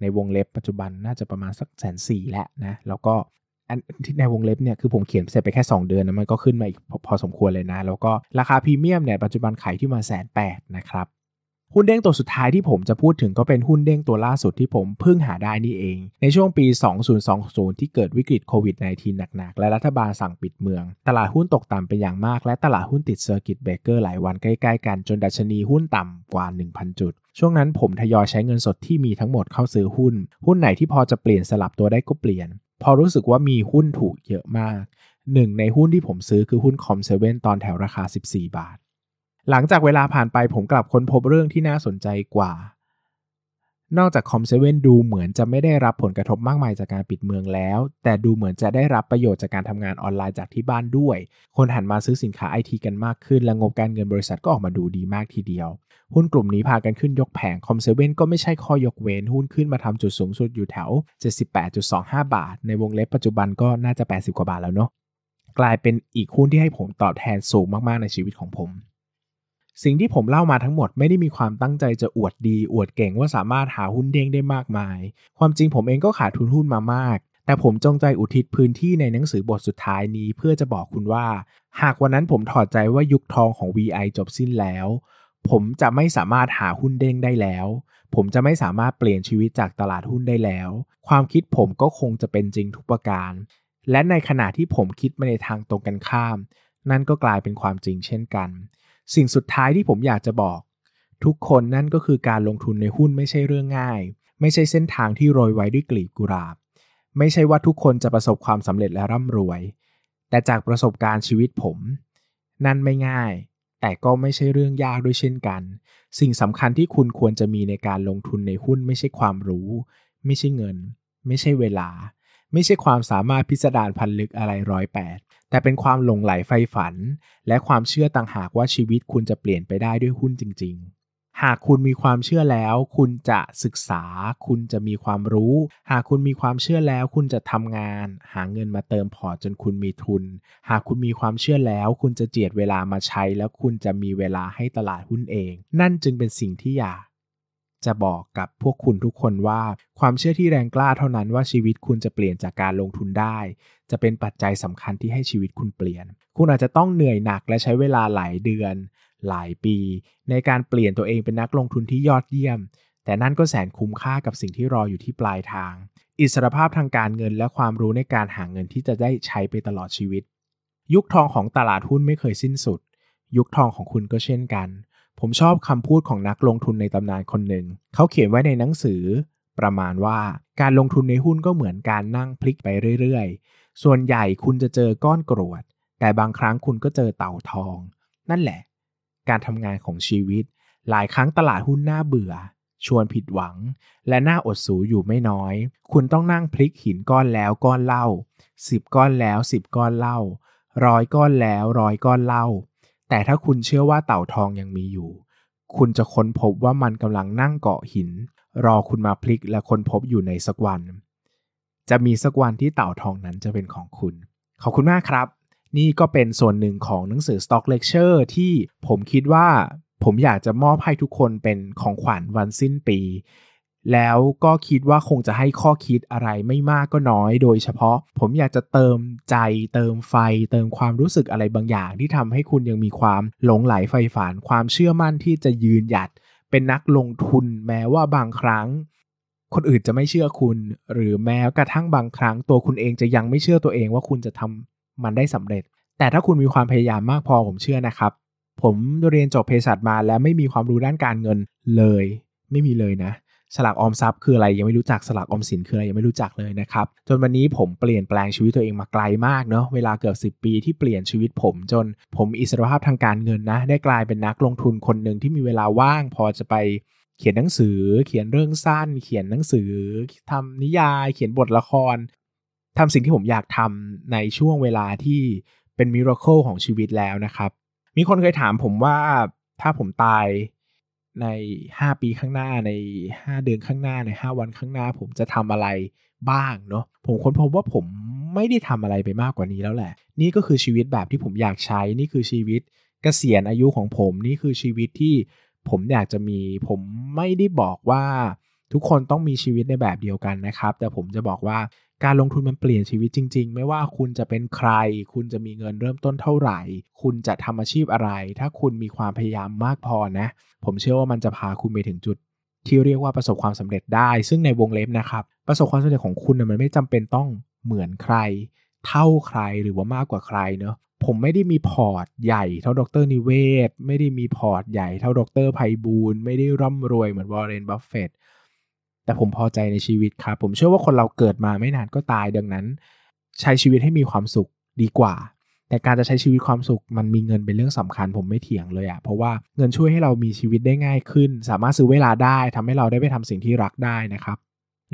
ในวงเล็บปัจจุบันน่าจะประมาณสักแสนสี่แล้วนะ แล้วก็อันที่ในวงเล็บเนี่ยคือผมเขียนเสร็จไปแค่ 2 เดือนนะมันก็ขึ้นมาอีกพอพอสมควรเลยนะ แล้วก็ราคาพรีเมียมเนี่ยปัจจุบันขายที่มาแสนแปดนะครับหุ้นเด้งตัวสุดท้ายที่ผมจะพูดถึงก็เป็นหุ้นเด้งตัวล่าสุดที่ผมเพิ่งหาได้นี่เอง ในช่วงปี 2020 ที่เกิดวิกฤตโควิด -19 หนักๆ และรัฐบาลสั่งปิดเมือง ตลาดหุ้นตกต่ำไปอย่างมาก และตลาดหุ้นติด circuit breaker หลายวันใกล้ๆกันจนดัชนีหุ้นต่ำกว่า 1,000 จุด ช่วงนั้นผมทยอยใช้เงินสดที่มีทั้งหมดเข้าซื้อหุ้น หุ้นไหนที่พอจะเปลี่ยนสลับตัวได้ก็เปลี่ยน พอรู้สึกว่ามีหุ้นถูกเยอะมากหนึ่งในหุ้นที่ผมซื้อคือหุ้นคอมเซเว่นตอนแถวราคา 14 บาท หลังจากเวลาผ่านไปผมกลับค้นพบเรื่องที่น่าสนใจกว่า นอกจากคอมเซเว่นดูเหมือนจะไม่ได้รับผลกระทบมากมายจากการปิดเมืองแล้ว แต่ดูเหมือนจะได้รับประโยชน์จากการทำงานออนไลน์จากที่บ้านด้วย คนหันมาซื้อสินค้าไอทีกันมากขึ้น และงบการเงินบริษัทก็ออกมาดูดีมากทีเดียว หุ้นกลุ่มนี้พากันขึ้นยกแผงคอมเซเว่นก็ไม่ใช่ข้อยกเว้น หุ้นขึ้นมาทำจุดสูงสุดอยู่แถว 78.25 บาท ในวงเล็บปัจจุบันก็น่าจะ 80 กว่าบาทแล้วเนาะกลายเป็นอีกหุ้นที่ให้ผมตอบแทนสูงมากๆในชีวิตของผม สิ่งที่ผมเล่ามาทั้งหมดไม่ได้มีความตั้งใจจะอวดดี อวดเก่งว่าสามารถหาหุ้นเด้งได้มากมาย ความจริงผมเองก็ขาดทุนหุ้นมามาก แต่ผมจงใจอุทิศพื้นที่ในหนังสือบทสุดท้ายนี้ เพื่อจะบอกคุณว่า หากวันนั้นผมถอดใจว่ายุคทองของ VI จบสิ้นแล้ว ผมจะไม่สามารถหาหุ้นเด้งได้แล้ว ผมจะไม่สามารถเปลี่ยนชีวิตจากตลาดหุ้นได้แล้ว ความคิดผมก็คงจะเป็นจริงทุกประการ และในขณะที่ผมคิดมาในทางตรงกันข้าม นั่นก็กลายเป็นความจริงเช่นกัน สิ่งสุดท้ายที่ผมอยากจะบอก ทุกคนนั่นก็คือการลงทุนในหุ้นไม่ใช่เรื่องง่าย ไม่ใช่เส้นทางที่โรยไว้ด้วยกลีบกุหลาบ ไม่ใช่ว่าทุกคนจะประสบความสำเร็จและร่ำรวย แต่จากประสบการณ์ชีวิตผม นั่นไม่ง่าย แต่ก็ไม่ใช่เรื่องยากด้วยเช่นกัน สิ่งสำคัญที่คุณควรจะมีในการลงทุนในหุ้นไม่ใช่ความรู้ ไม่ใช่เงิน ไม่ใช่เวลา ไม่ใช่ความสามารถพิสดารพันลึกอะไรร้อยแปด แต่เป็นความหลงไหลไฟฝัน และความเชื่อต่างหากว่าชีวิตคุณจะเปลี่ยนไปได้ด้วยหุ้นจริง ๆ หากคุณมีความเชื่อแล้ว คุณจะศึกษา คุณจะมีความรู้ หากคุณมีความเชื่อแล้ว คุณจะทำงาน หาเงินมาเติมพอร์ตจนคุณมีทุน หากคุณมีความเชื่อแล้ว คุณจะเจียดเวลามาใช้ แล้วคุณจะมีเวลาให้ตลาดหุ้นเอง นั่นจึงเป็นสิ่งที่อยาก จะบอกกับพวกคุณทุกคนว่าความเชื่อที่แรงกล้าเท่านั้นว่าชีวิตคุณจะเปลี่ยนจากการลงทุนได้ จะเป็นปัจจัยสำคัญที่ให้ชีวิตคุณเปลี่ยน คุณอาจจะต้องเหนื่อยหนักและใช้เวลาหลายเดือน หลายปี ในการเปลี่ยนตัวเองเป็นนักลงทุนที่ยอดเยี่ยม แต่นั่นก็แสนคุ้มค่ากับสิ่งที่รออยู่ที่ปลายทาง อิสรภาพทางการเงินและความรู้ในการหาเงินที่จะได้ใช้ไปตลอดชีวิต ยุคทองของตลาดหุ้นไม่เคยสิ้นสุด ยุคทองของคุณก็เช่นกัน ผมชอบคำพูดของนักลงทุนในตำนานคนหนึ่ง เขาเขียนไว้ในหนังสือ ประมาณว่าการลงทุนในหุ้นก็เหมือนการนั่งพลิกไปเรื่อยๆ ส่วนใหญ่คุณจะเจอก้อนกรวด แต่บางครั้งคุณก็เจอเต่าทอง นั่นแหละ การทำงานของชีวิต หลายครั้งตลาดหุ้นน่าเบื่อ ชวนผิดหวัง และน่าอดสูอยู่ไม่น้อย คุณต้องนั่งพลิกหินก้อนแล้วก้อนเล่าสิบก้อนแล้วสิบก้อนเล่าร้อยก้อนแล้วร้อยก้อนเล่า แต่ถ้าคุณเชื่อว่าเต่าทองยังมีอยู่ คุณจะค้นพบว่ามันกำลังนั่งเกาะหิน รอคุณมาพลิกและค้นพบอยู่ในสักวัน จะมีสักวันที่เต่าทองนั้นจะเป็นของคุณ ขอบคุณมากครับ นี่ก็เป็นส่วนหนึ่งของหนังสือ Stock Lecture ที่ผมคิดว่าผมอยากจะมอบให้ทุกคนเป็นของขวัญวันสิ้นปี แล้วก็คิดว่าคงจะให้ข้อคิดอะไรไม่มากก็น้อย โดยเฉพาะผมอยากจะเติมใจเติมไฟ เติมความรู้สึกอะไรบางอย่าง ที่ทำให้คุณยังมีความหลงไหลไฟฝัน ความเชื่อมั่นที่จะยืนหยัด เป็นนักลงทุนแม้ว่าบางครั้ง คนอื่นจะไม่เชื่อคุณ หรือแม้กระทั่งบางครั้ง ตัวคุณเองจะยังไม่เชื่อตัวเองว่าคุณจะทำมันได้สำเร็จ แต่ถ้าคุณมีความพยายามมากพอผมเชื่อนะครับ ผมเรียนจบเภสัชมาแล้วไม่มีความรู้ด้านการเงินเลย ไม่มีเลยนะ สลักออมทรัพย์คืออะไรยังไม่รู้จักสลักออมสินคืออะไรยังไม่รู้จักเลยนะครับจนวันนี้ผมเปลี่ยนแปลงชีวิตตัวเองมาไกลมากเนาะเวลาเกือบ10 ปีที่เปลี่ยนชีวิตผมจนผมอิสรภาพทางการเงินนะได้กลายเป็นนักลงทุนคนหนึ่งที่มีเวลาว่าง พอจะไปเขียนหนังสือ เขียนเรื่องสั้น เขียนหนังสือทำนิยาย เขียนบทละครทำสิ่งที่ผมอยากทำในช่วงเวลาที่เป็นมิราเคิลของชีวิตแล้วนะครับ มีคนเคยถามผมว่าถ้าผมตาย ใน 5 ปีข้างหน้าใน 5 เดือนข้างหน้าใน 5 วันข้างหน้า ผมจะทำอะไรบ้างเนาะผมค้นพบว่าผมไม่ได้ทำอะไรไปมากกว่านี้แล้วแหละ นี่ก็คือชีวิตแบบที่ผมอยากใช้นี่คือชีวิตกเกษียณอายุของผมนี่คือชีวิตที่ผมอยากจะมี ผมไม่ได้บอกว่าทุกคนต้องมีชีวิตในแบบเดียวกันนะครับ แต่ผมจะบอกว่า การลงทุนมันเปลี่ยนชีวิตจริง ๆ ไม่ว่าคุณจะเป็นใคร คุณจะมีเงินเริ่มต้นเท่าไหร่ คุณจะทำอาชีพอะไร ถ้าคุณมีความพยายามมากพอนะ ผมเชื่อว่ามันจะพาคุณไปถึงจุด ที่เรียกว่าประสบความสำเร็จได้ ซึ่งในวงเล็บนะครับ ประสบความสำเร็จของคุณนะมันไม่จำเป็นต้องเหมือนใคร เท่าใครหรือว่ามากกว่าใครเนาะผมไม่ได้มีพอร์ตใหญ่เท่าดรนิเวศ ไม่ได้มีพอร์ตใหญ่เท่าดรไพบูลไม่ได้ร่ำรวยเหมือนวอร์เรนบัฟเฟต แต่ผมพอใจในชีวิตครับ ผมเชื่อว่าคนเราเกิดมาไม่นานก็ตายดังนั้น ใช้ชีวิตให้มีความสุขดีกว่า แต่การจะใช้ชีวิตความสุขมันมีเงินเป็นเรื่องสำคัญ ผมไม่เถียงเลยอะเพราะว่าเงินช่วยให้เรามีชีวิตได้ง่ายขึ้น สามารถซื้อเวลาได้ทำให้เราได้ไปทำสิ่งที่รักได้นะครับ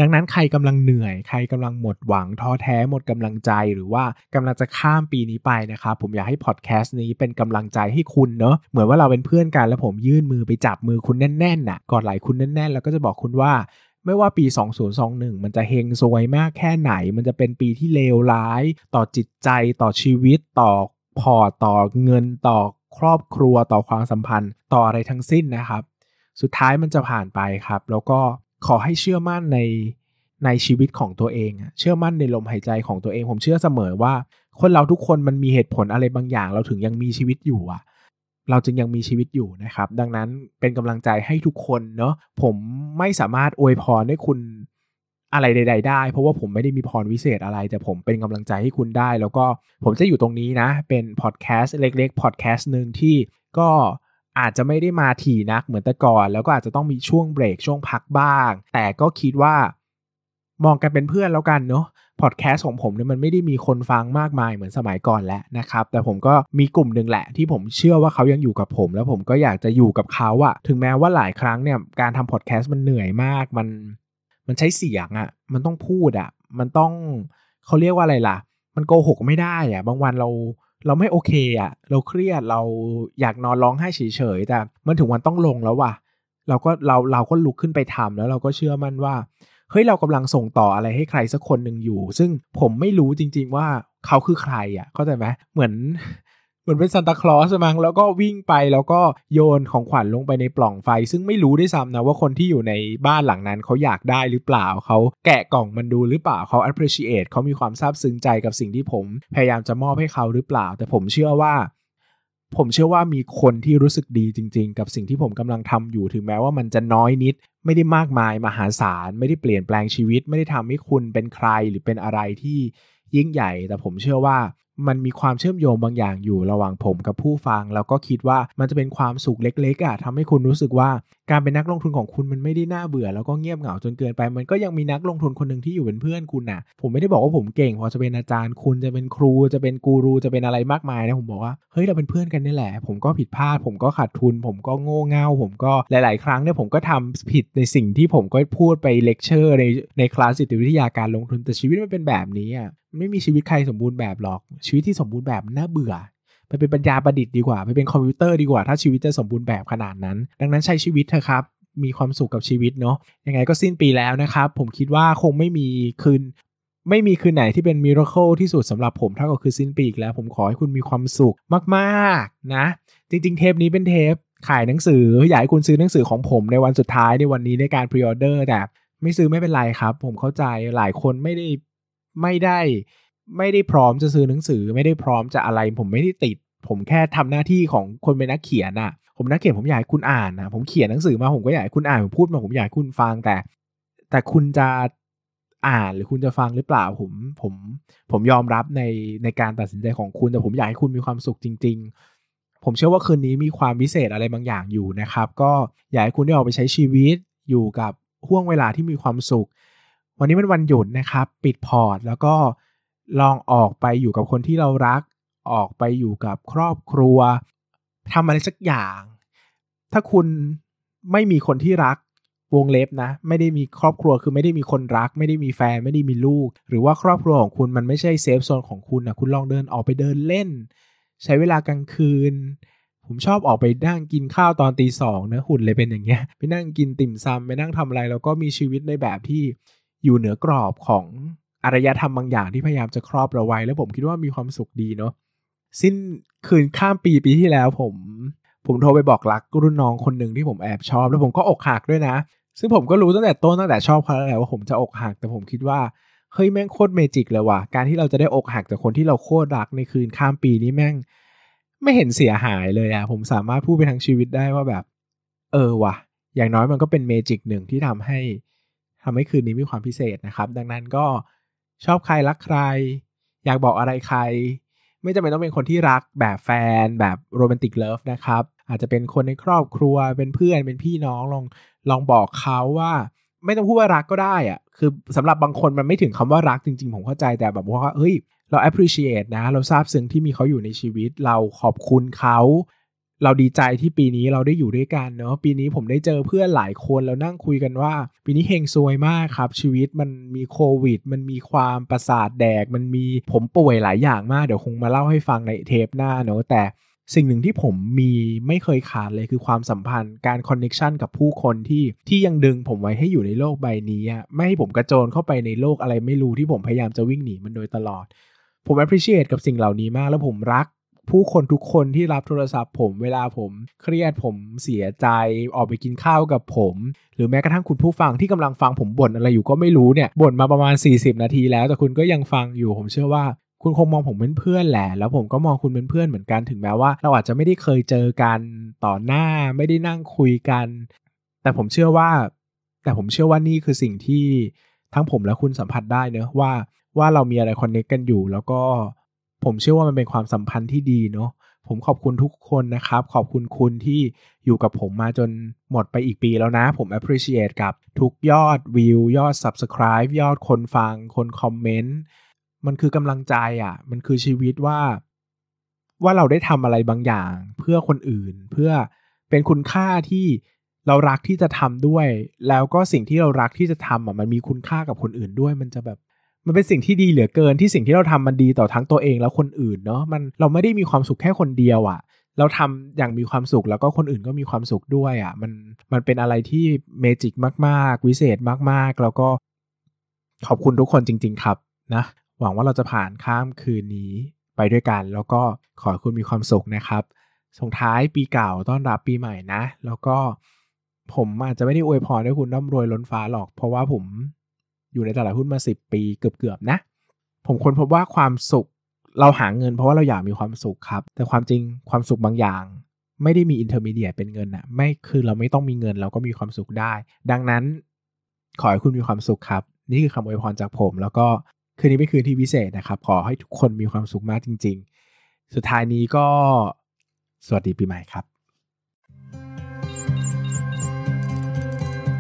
ดังนั้นใครกำลังเหนื่อย ใครกำลังหมดหวังท้อแท้หมดกำลังใจหรือว่ากำลังจะข้ามปีนี้ไปนะครับผมอยากให้พอดแคสต์นี้เป็นกำลังใจให้คุณเนาะเหมือนว่าเราเป็นเพื่อนกันแล้วผมยื่นมือไปจับมือคุณแน่นๆน่ะกอดไหล่คุณแน่นๆ แล้วก็จะบอกคุณว่า ไม่ว่าปี 2021 มันจะเฮงซวยมากแค่ไหน มันจะเป็นปีที่เลวร้าย ต่อจิตใจต่อชีวิตต่อพอตต่อเงินต่อครอบครัวต่อความสัมพันธ์ ต่ออะไรทั้งสิ้นนะครับ สุดท้ายมันจะผ่านไปครับ แล้วก็ขอให้เชื่อมั่นในในชีวิตของตัวเอง เชื่อมั่นในลมหายใจของตัวเอง ผมเชื่อเสมอว่า คนเราทุกคนมันมีเหตุผลอะไรบางอย่าง เราถึงยังมีชีวิตอยู่อะ เราจึงยังมีชีวิตอยู่นะครับ ดังนั้นเป็นกำลังใจให้ทุกคนเนาะผมไม่สามารถอวยพรให้คุณอะไรใด ๆ ได้ เพราะว่าผมไม่ได้มีพรวิเศษอะไร แต่ผมเป็นกำลังใจให้คุณได้ แล้วก็ผมจะอยู่ตรงนี้นะ เป็นพอดแคสต์เล็กๆพอดแคสต์หนึ่งที่ก็อาจจะไม่ได้มาถี่นักเหมือนแต่ก่อน แล้วก็อาจจะต้องมีช่วงเบรกช่วงพักบ้าง แต่ก็คิดว่า มองกันเป็นเพื่อนแล้วกันเนาะพอดแคสต์ของผมเนี่ยมันไม่ได้มีคนฟังมากมายเหมือนสมัยก่อนแล้วนะครับ แต่ผมก็มีกลุ่มหนึ่งแหละ ที่ผมเชื่อว่าเขายังอยู่กับผม แล้วผมก็อยากจะอยู่กับเขาอะถึงแม้ว่าหลายครั้งเนี่ยการทำพอดแคสต์มันเหนื่อยมากมัน มันใช้เสียงอะมันต้องพูดอะมันต้องเขาเรียกว่าอะไรล่ะ มันโกหกไม่ได้อะบางวันเราเราไม่โอเคอะเราเครียดเราอยากนอนร้องไห้เฉยๆแต่มันถึงวันต้องลงแล้วว่ะเราก็เราเราก็ลุกขึ้นไปทำแล้วเราก็เชื่อมั่นว่า เฮ้ยเรากำลังส่งต่ออะไรให้ใครสักคนหนึ่งอยู่ ซึ่งผมไม่รู้จริง ๆ ว่าเขาคือใครอะเข้าใจไหมเหมือนเหมือนเป็นซานตาคลอสมั้งแล้วก็วิ่งไปแล้วก็โยนของขวัญลงไปในปล่องไฟ ซึ่งไม่รู้ด้วยซ้ำนะว่าคนที่อยู่ในบ้านหลังนั้นเขาอยากได้หรือเปล่าเขาแกะกล่องมันดูหรือเปล่าเขา appreciate เขามีความซาบซึ้งใจกับสิ่งที่ผม พยายามจะมอบให้เขาหรือเปล่า แต่ผมเชื่อว่า ผมเชื่อว่ามีคนที่รู้สึกดีจริง ๆ กับสิ่งที่ผมกำลังทำอยู่ถึงแม้ว่ามันจะน้อยนิด ไม่ได้มากมายมหาศาล ไม่ได้เปลี่ยนแปลงชีวิต ไม่ได้ทำให้คุณเป็นใครหรือเป็นอะไรที่ยิ่งใหญ่ แต่ผมเชื่อว่ามันมีความเชื่อมโยงบางอย่างอยู่ระหว่างผมกับผู้ฟัง แล้วก็คิดว่ามันจะเป็นความสุขเล็กๆอะทำให้คุณรู้สึกว่าการเป็นนักลงทุนของคุณมันไม่ได้น่าเบื่อแล้วก็เงียบเหงาจนเกินไป มันก็ยังมีนักลงทุนคนหนึ่งที่อยู่เป็นเพื่อนคุณน่ะผมไม่ได้บอกว่าผมเก่ง พอจะเป็นอาจารย์คุณจะเป็นครูจะเป็นกูรูจะเป็นอะไรมากมายนะผมบอกว่าเฮ้ยเราเป็นเพื่อนกันนี่แหละ ผมก็ผิดพลาด ผมก็ขาดทุน ผมก็โง่เง่า ผมก็หลาย ๆ ครั้งเนี่ยผมก็ทำผิดในสิ่งที่ผมก็พูดไปเลคเชอร์ในในคลาสจิตวิทยาการลงทุนแต่ชีวิตมันเป็นแบบนี้อะไม่มีชีวิตใครสมบูรณ์แบบหรอกชีวิตที่สมบูรณ์แบบน่าเบื่อ ไปเป็นปัญญาประดิษฐ์ดีกว่าไปเป็นคอมพิวเตอร์ดีกว่าถ้าชีวิตจะสมบูรณ์แบบขนาดนั้น ดังนั้นใช้ชีวิตเถอะครับมีความสุขกับชีวิตเนาะยังไงก็สิ้นปีแล้วนะครับ ผมคิดว่าคงไม่มีคืน ไม่มีคืนไหนที่เป็น miracle ที่สุดสำหรับผมเท่ากับคือสิ้นปีอีกแล้ว ผมขอให้คุณมีความสุขมากๆนะ จริง ๆ เทปนี้เป็นเทปขายหนังสืออยากให้คุณซื้อหนังสือของผมในวันสุดท้ายในวันนี้ในการ pre-order แต่ไม่ซื้อไม่เป็นไรครับ ผมเข้าใจหลายคนไม่ได้ไม่ได้ ไม่ได้พร้อมจะซื้อหนังสือ ไม่ได้พร้อมจะอะไร ผมไม่ได้ติด ผมแค่ทำหน้าที่ของคนเป็นนักเขียนอะผมนักเขียนผมอยากให้คุณอ่านนะผมเขียนหนังสือมาผมก็อยากให้คุณอ่านผมพูดมาผมอยากให้คุณฟังแต่ แต่คุณจะอ่านหรือคุณจะฟังหรือเปล่าผมผมผมยอมรับในในการตัดสินใจของคุณ แต่ผมอยากให้คุณมีความสุขจริง ๆ ผมเชื่อว่าคืนนี้มีความพิเศษอะไรบางอย่างอยู่นะครับ ก็อยากให้คุณได้ออกไปใช้ชีวิตอยู่กับห้วงเวลาที่มีความสุข วันนี้เป็นวันหยุดนะครับ ปิดพอร์ตแล้วก็ลองออกไปอยู่กับคนที่เรารัก ออกไปอยู่กับครอบครัวทำอะไรสักอย่าง ถ้าคุณไม่มีคนที่รักวงเล็บนะ ไม่ได้มีครอบครัวคือไม่ได้มีคนรัก ไม่ได้มีแฟนไม่ได้มีลูก หรือว่าครอบครัวของคุณมันไม่ใช่ safe zone ของคุณนะคุณลองเดินออกไปเดินเล่น ใช้เวลากลางคืน ผมชอบออกไปนั่งกินข้าวตอนตีสองนะหุ่นเลยเป็นอย่างเงี้ยไปนั่งกินติ่มซำไปนั่งทำอะไรแล้วก็มีชีวิตในแบบที่อยู่เหนือกรอบของอารยธรรมบางอย่างที่พยายามจะครอบเราไว้ แล้วผมคิดว่ามีความสุขดีเนาะ สิ้นคืนข้ามปีปีที่แล้วผม ผมโทรไปบอกรักรุ่นน้องคนหนึ่งที่ผมแอบชอบ แล้วผมก็อกหักด้วยนะ ซึ่งผมก็รู้ตั้งแต่ต้นตั้งแต่ชอบเขาแล้วแหละว่าผมจะอกหักแต่ผมคิดว่าเฮ้ยแม่งโคตรเมจิกเลยว่ะการที่เราจะได้อกหักจากคนที่เราโคตรรักในคืนข้ามปีนี้แม่ง ไม่เห็นเสียหายเลยอะผมสามารถพูดไปทั้งชีวิตได้ว่าแบบ เออว่ะ อย่างน้อยมันก็เป็นเมจิกหนึ่งที่ทำให้ทำให้คืนนี้มีความพิเศษนะครับ ดังนั้นก็ชอบใครรักใคร อยากบอกอะไรใคร ไม่จำเป็นต้องเป็นคนที่รักแบบแฟนแบบโรแมนติกเลิฟนะครับ อาจจะเป็นคนในครอบครัวเป็นเพื่อนเป็นพี่น้องลองลองบอกเขาว่า ไม่ต้องพูดว่ารักก็ได้อะคือสำหรับบางคนมันไม่ถึงคำว่ารักจริง ๆ ผมเข้าใจแต่แบบว่าเฮ้ยเรา appreciate นะ เราซาบซึ้งที่มีเขาอยู่ในชีวิต เราขอบคุณเขา เราดีใจที่ปีนี้เราได้อยู่ด้วยกันเนาะปีนี้ผมได้เจอเพื่อนหลายคนแล้วนั่งคุยกันว่า ปีนี้เฮงซวยมากครับ ชีวิตมันมีโควิด มันมีความประสาทแดก มันมีผมป่วยหลายอย่างมากเดี๋ยวคงมาเล่าให้ฟังในเทปหน้าเนาะแต่สิ่งหนึ่งที่ผมมีไม่เคยขาดเลยคือความสัมพันธ์การคอนเน็ชันกับผู้คนที่ที่ยังดึงผมไว้ให้อยู่ในโลกใบนี้ไม่ให้ผมกระโจนเข้าไปในโลกอะไรไม่รู้ที่ผมพยายามจะวิ่งหนีมันโดยตลอด ผม appreciate กับสิ่งเหล่านี้มากแล้วผมรัก ผู้คนทุกคนที่รับโทรศัพท์ผมเวลาผมเครียดผมเสียใจออกไปกินข้าวกับผม หรือแม้กระทั่งคุณผู้ฟังที่กำลังฟังผมบ่นอะไรอยู่ก็ไม่รู้เนี่ยบ่นมาประมาณ 40 นาทีแล้วแต่คุณก็ยังฟังอยู่ผมเชื่อว่าคุณคงมองผมเป็นเพื่อนแหละ แล้วผมก็มองคุณเป็นเพื่อนเหมือนกัน ถึงแม้ว่า เราอาจจะไม่ได้เคยเจอกันต่อหน้า ไม่ได้นั่งคุยกัน แต่ผมเชื่อว่า แต่ผมเชื่อว่านี่คือสิ่งที่ทั้งผมและคุณสัมผัสได้เนอะว่า ว่าเรามีอะไรคอนเน็กกันอยู่ แล้วก็ ผมเชื่อว่ามันเป็นความสัมพันธ์ที่ดีเนาะผมขอบคุณทุกคนนะครับ ขอบคุณคุณที่อยู่กับผมมาจนหมดไปอีกปีแล้วนะ ผม appreciate กับทุกยอดวิวยอด subscribe ยอดคนฟัง คนคอมเมนต์มันคือกำลังใจอะ่ะ มันคือชีวิตว่า ว่าเราได้ทำอะไรบางอย่าง เพื่อคนอื่น เพื่อเป็นคุณค่าที่เรารักที่จะทำด้วย แล้วก็สิ่งที่เรารักที่จะทำอะมันมีคุณค่ากับคนอื่นด้วย มันจะแบบ มันเป็นสิ่งที่ดีเหลือเกินที่สิ่งที่เราทำมันดีต่อทั้งตัวเองแล้วคนอื่นเนาะมันเราไม่ได้มีความสุขแค่คนเดียวอะ่ะ เราทำอย่างมีความสุขแล้วก็คนอื่นก็มีความสุขด้วยอะ่ะมันมันเป็นอะไรที่เมจิกมากๆ วิเศษมากๆ แล้วก็ขอบคุณทุกคนจริง ๆ ครับนะหวังว่าเราจะผ่านข้ามคืนนี้ไปด้วยกัน แล้วก็ขอให้คุณมีความสุขนะครับส่งท้ายปีเก่าต้อนรับปีใหม่นะ แล้วก็ผมอาจจะไม่ได้อวยพรให้คุณร่ำรวยล้นฟ้าหรอก เพราะว่าผม อยู่ในตลาดหุ้นมา 10 ปีเกือบๆนะ ผมค้นพบว่าความสุขเราหาเงินเพราะว่าเราอยากมีความสุขครับ แต่ความจริงความสุขบางอย่าง ไม่ได้มี intermedia เป็นเงินอะไม่คือเราไม่ต้องมีเงินเราก็มีความสุขได้ ดังนั้น ขอให้คุณมีความสุขครับ นี่คือคำอวยพรจากผม แล้วก็คืนนี้เป็นคืนที่พิเศษนะครับ ขอให้ทุกคนมีความสุขมากจริง ๆ สุดท้ายนี้ก็สวัสดีปีใหม่ครับ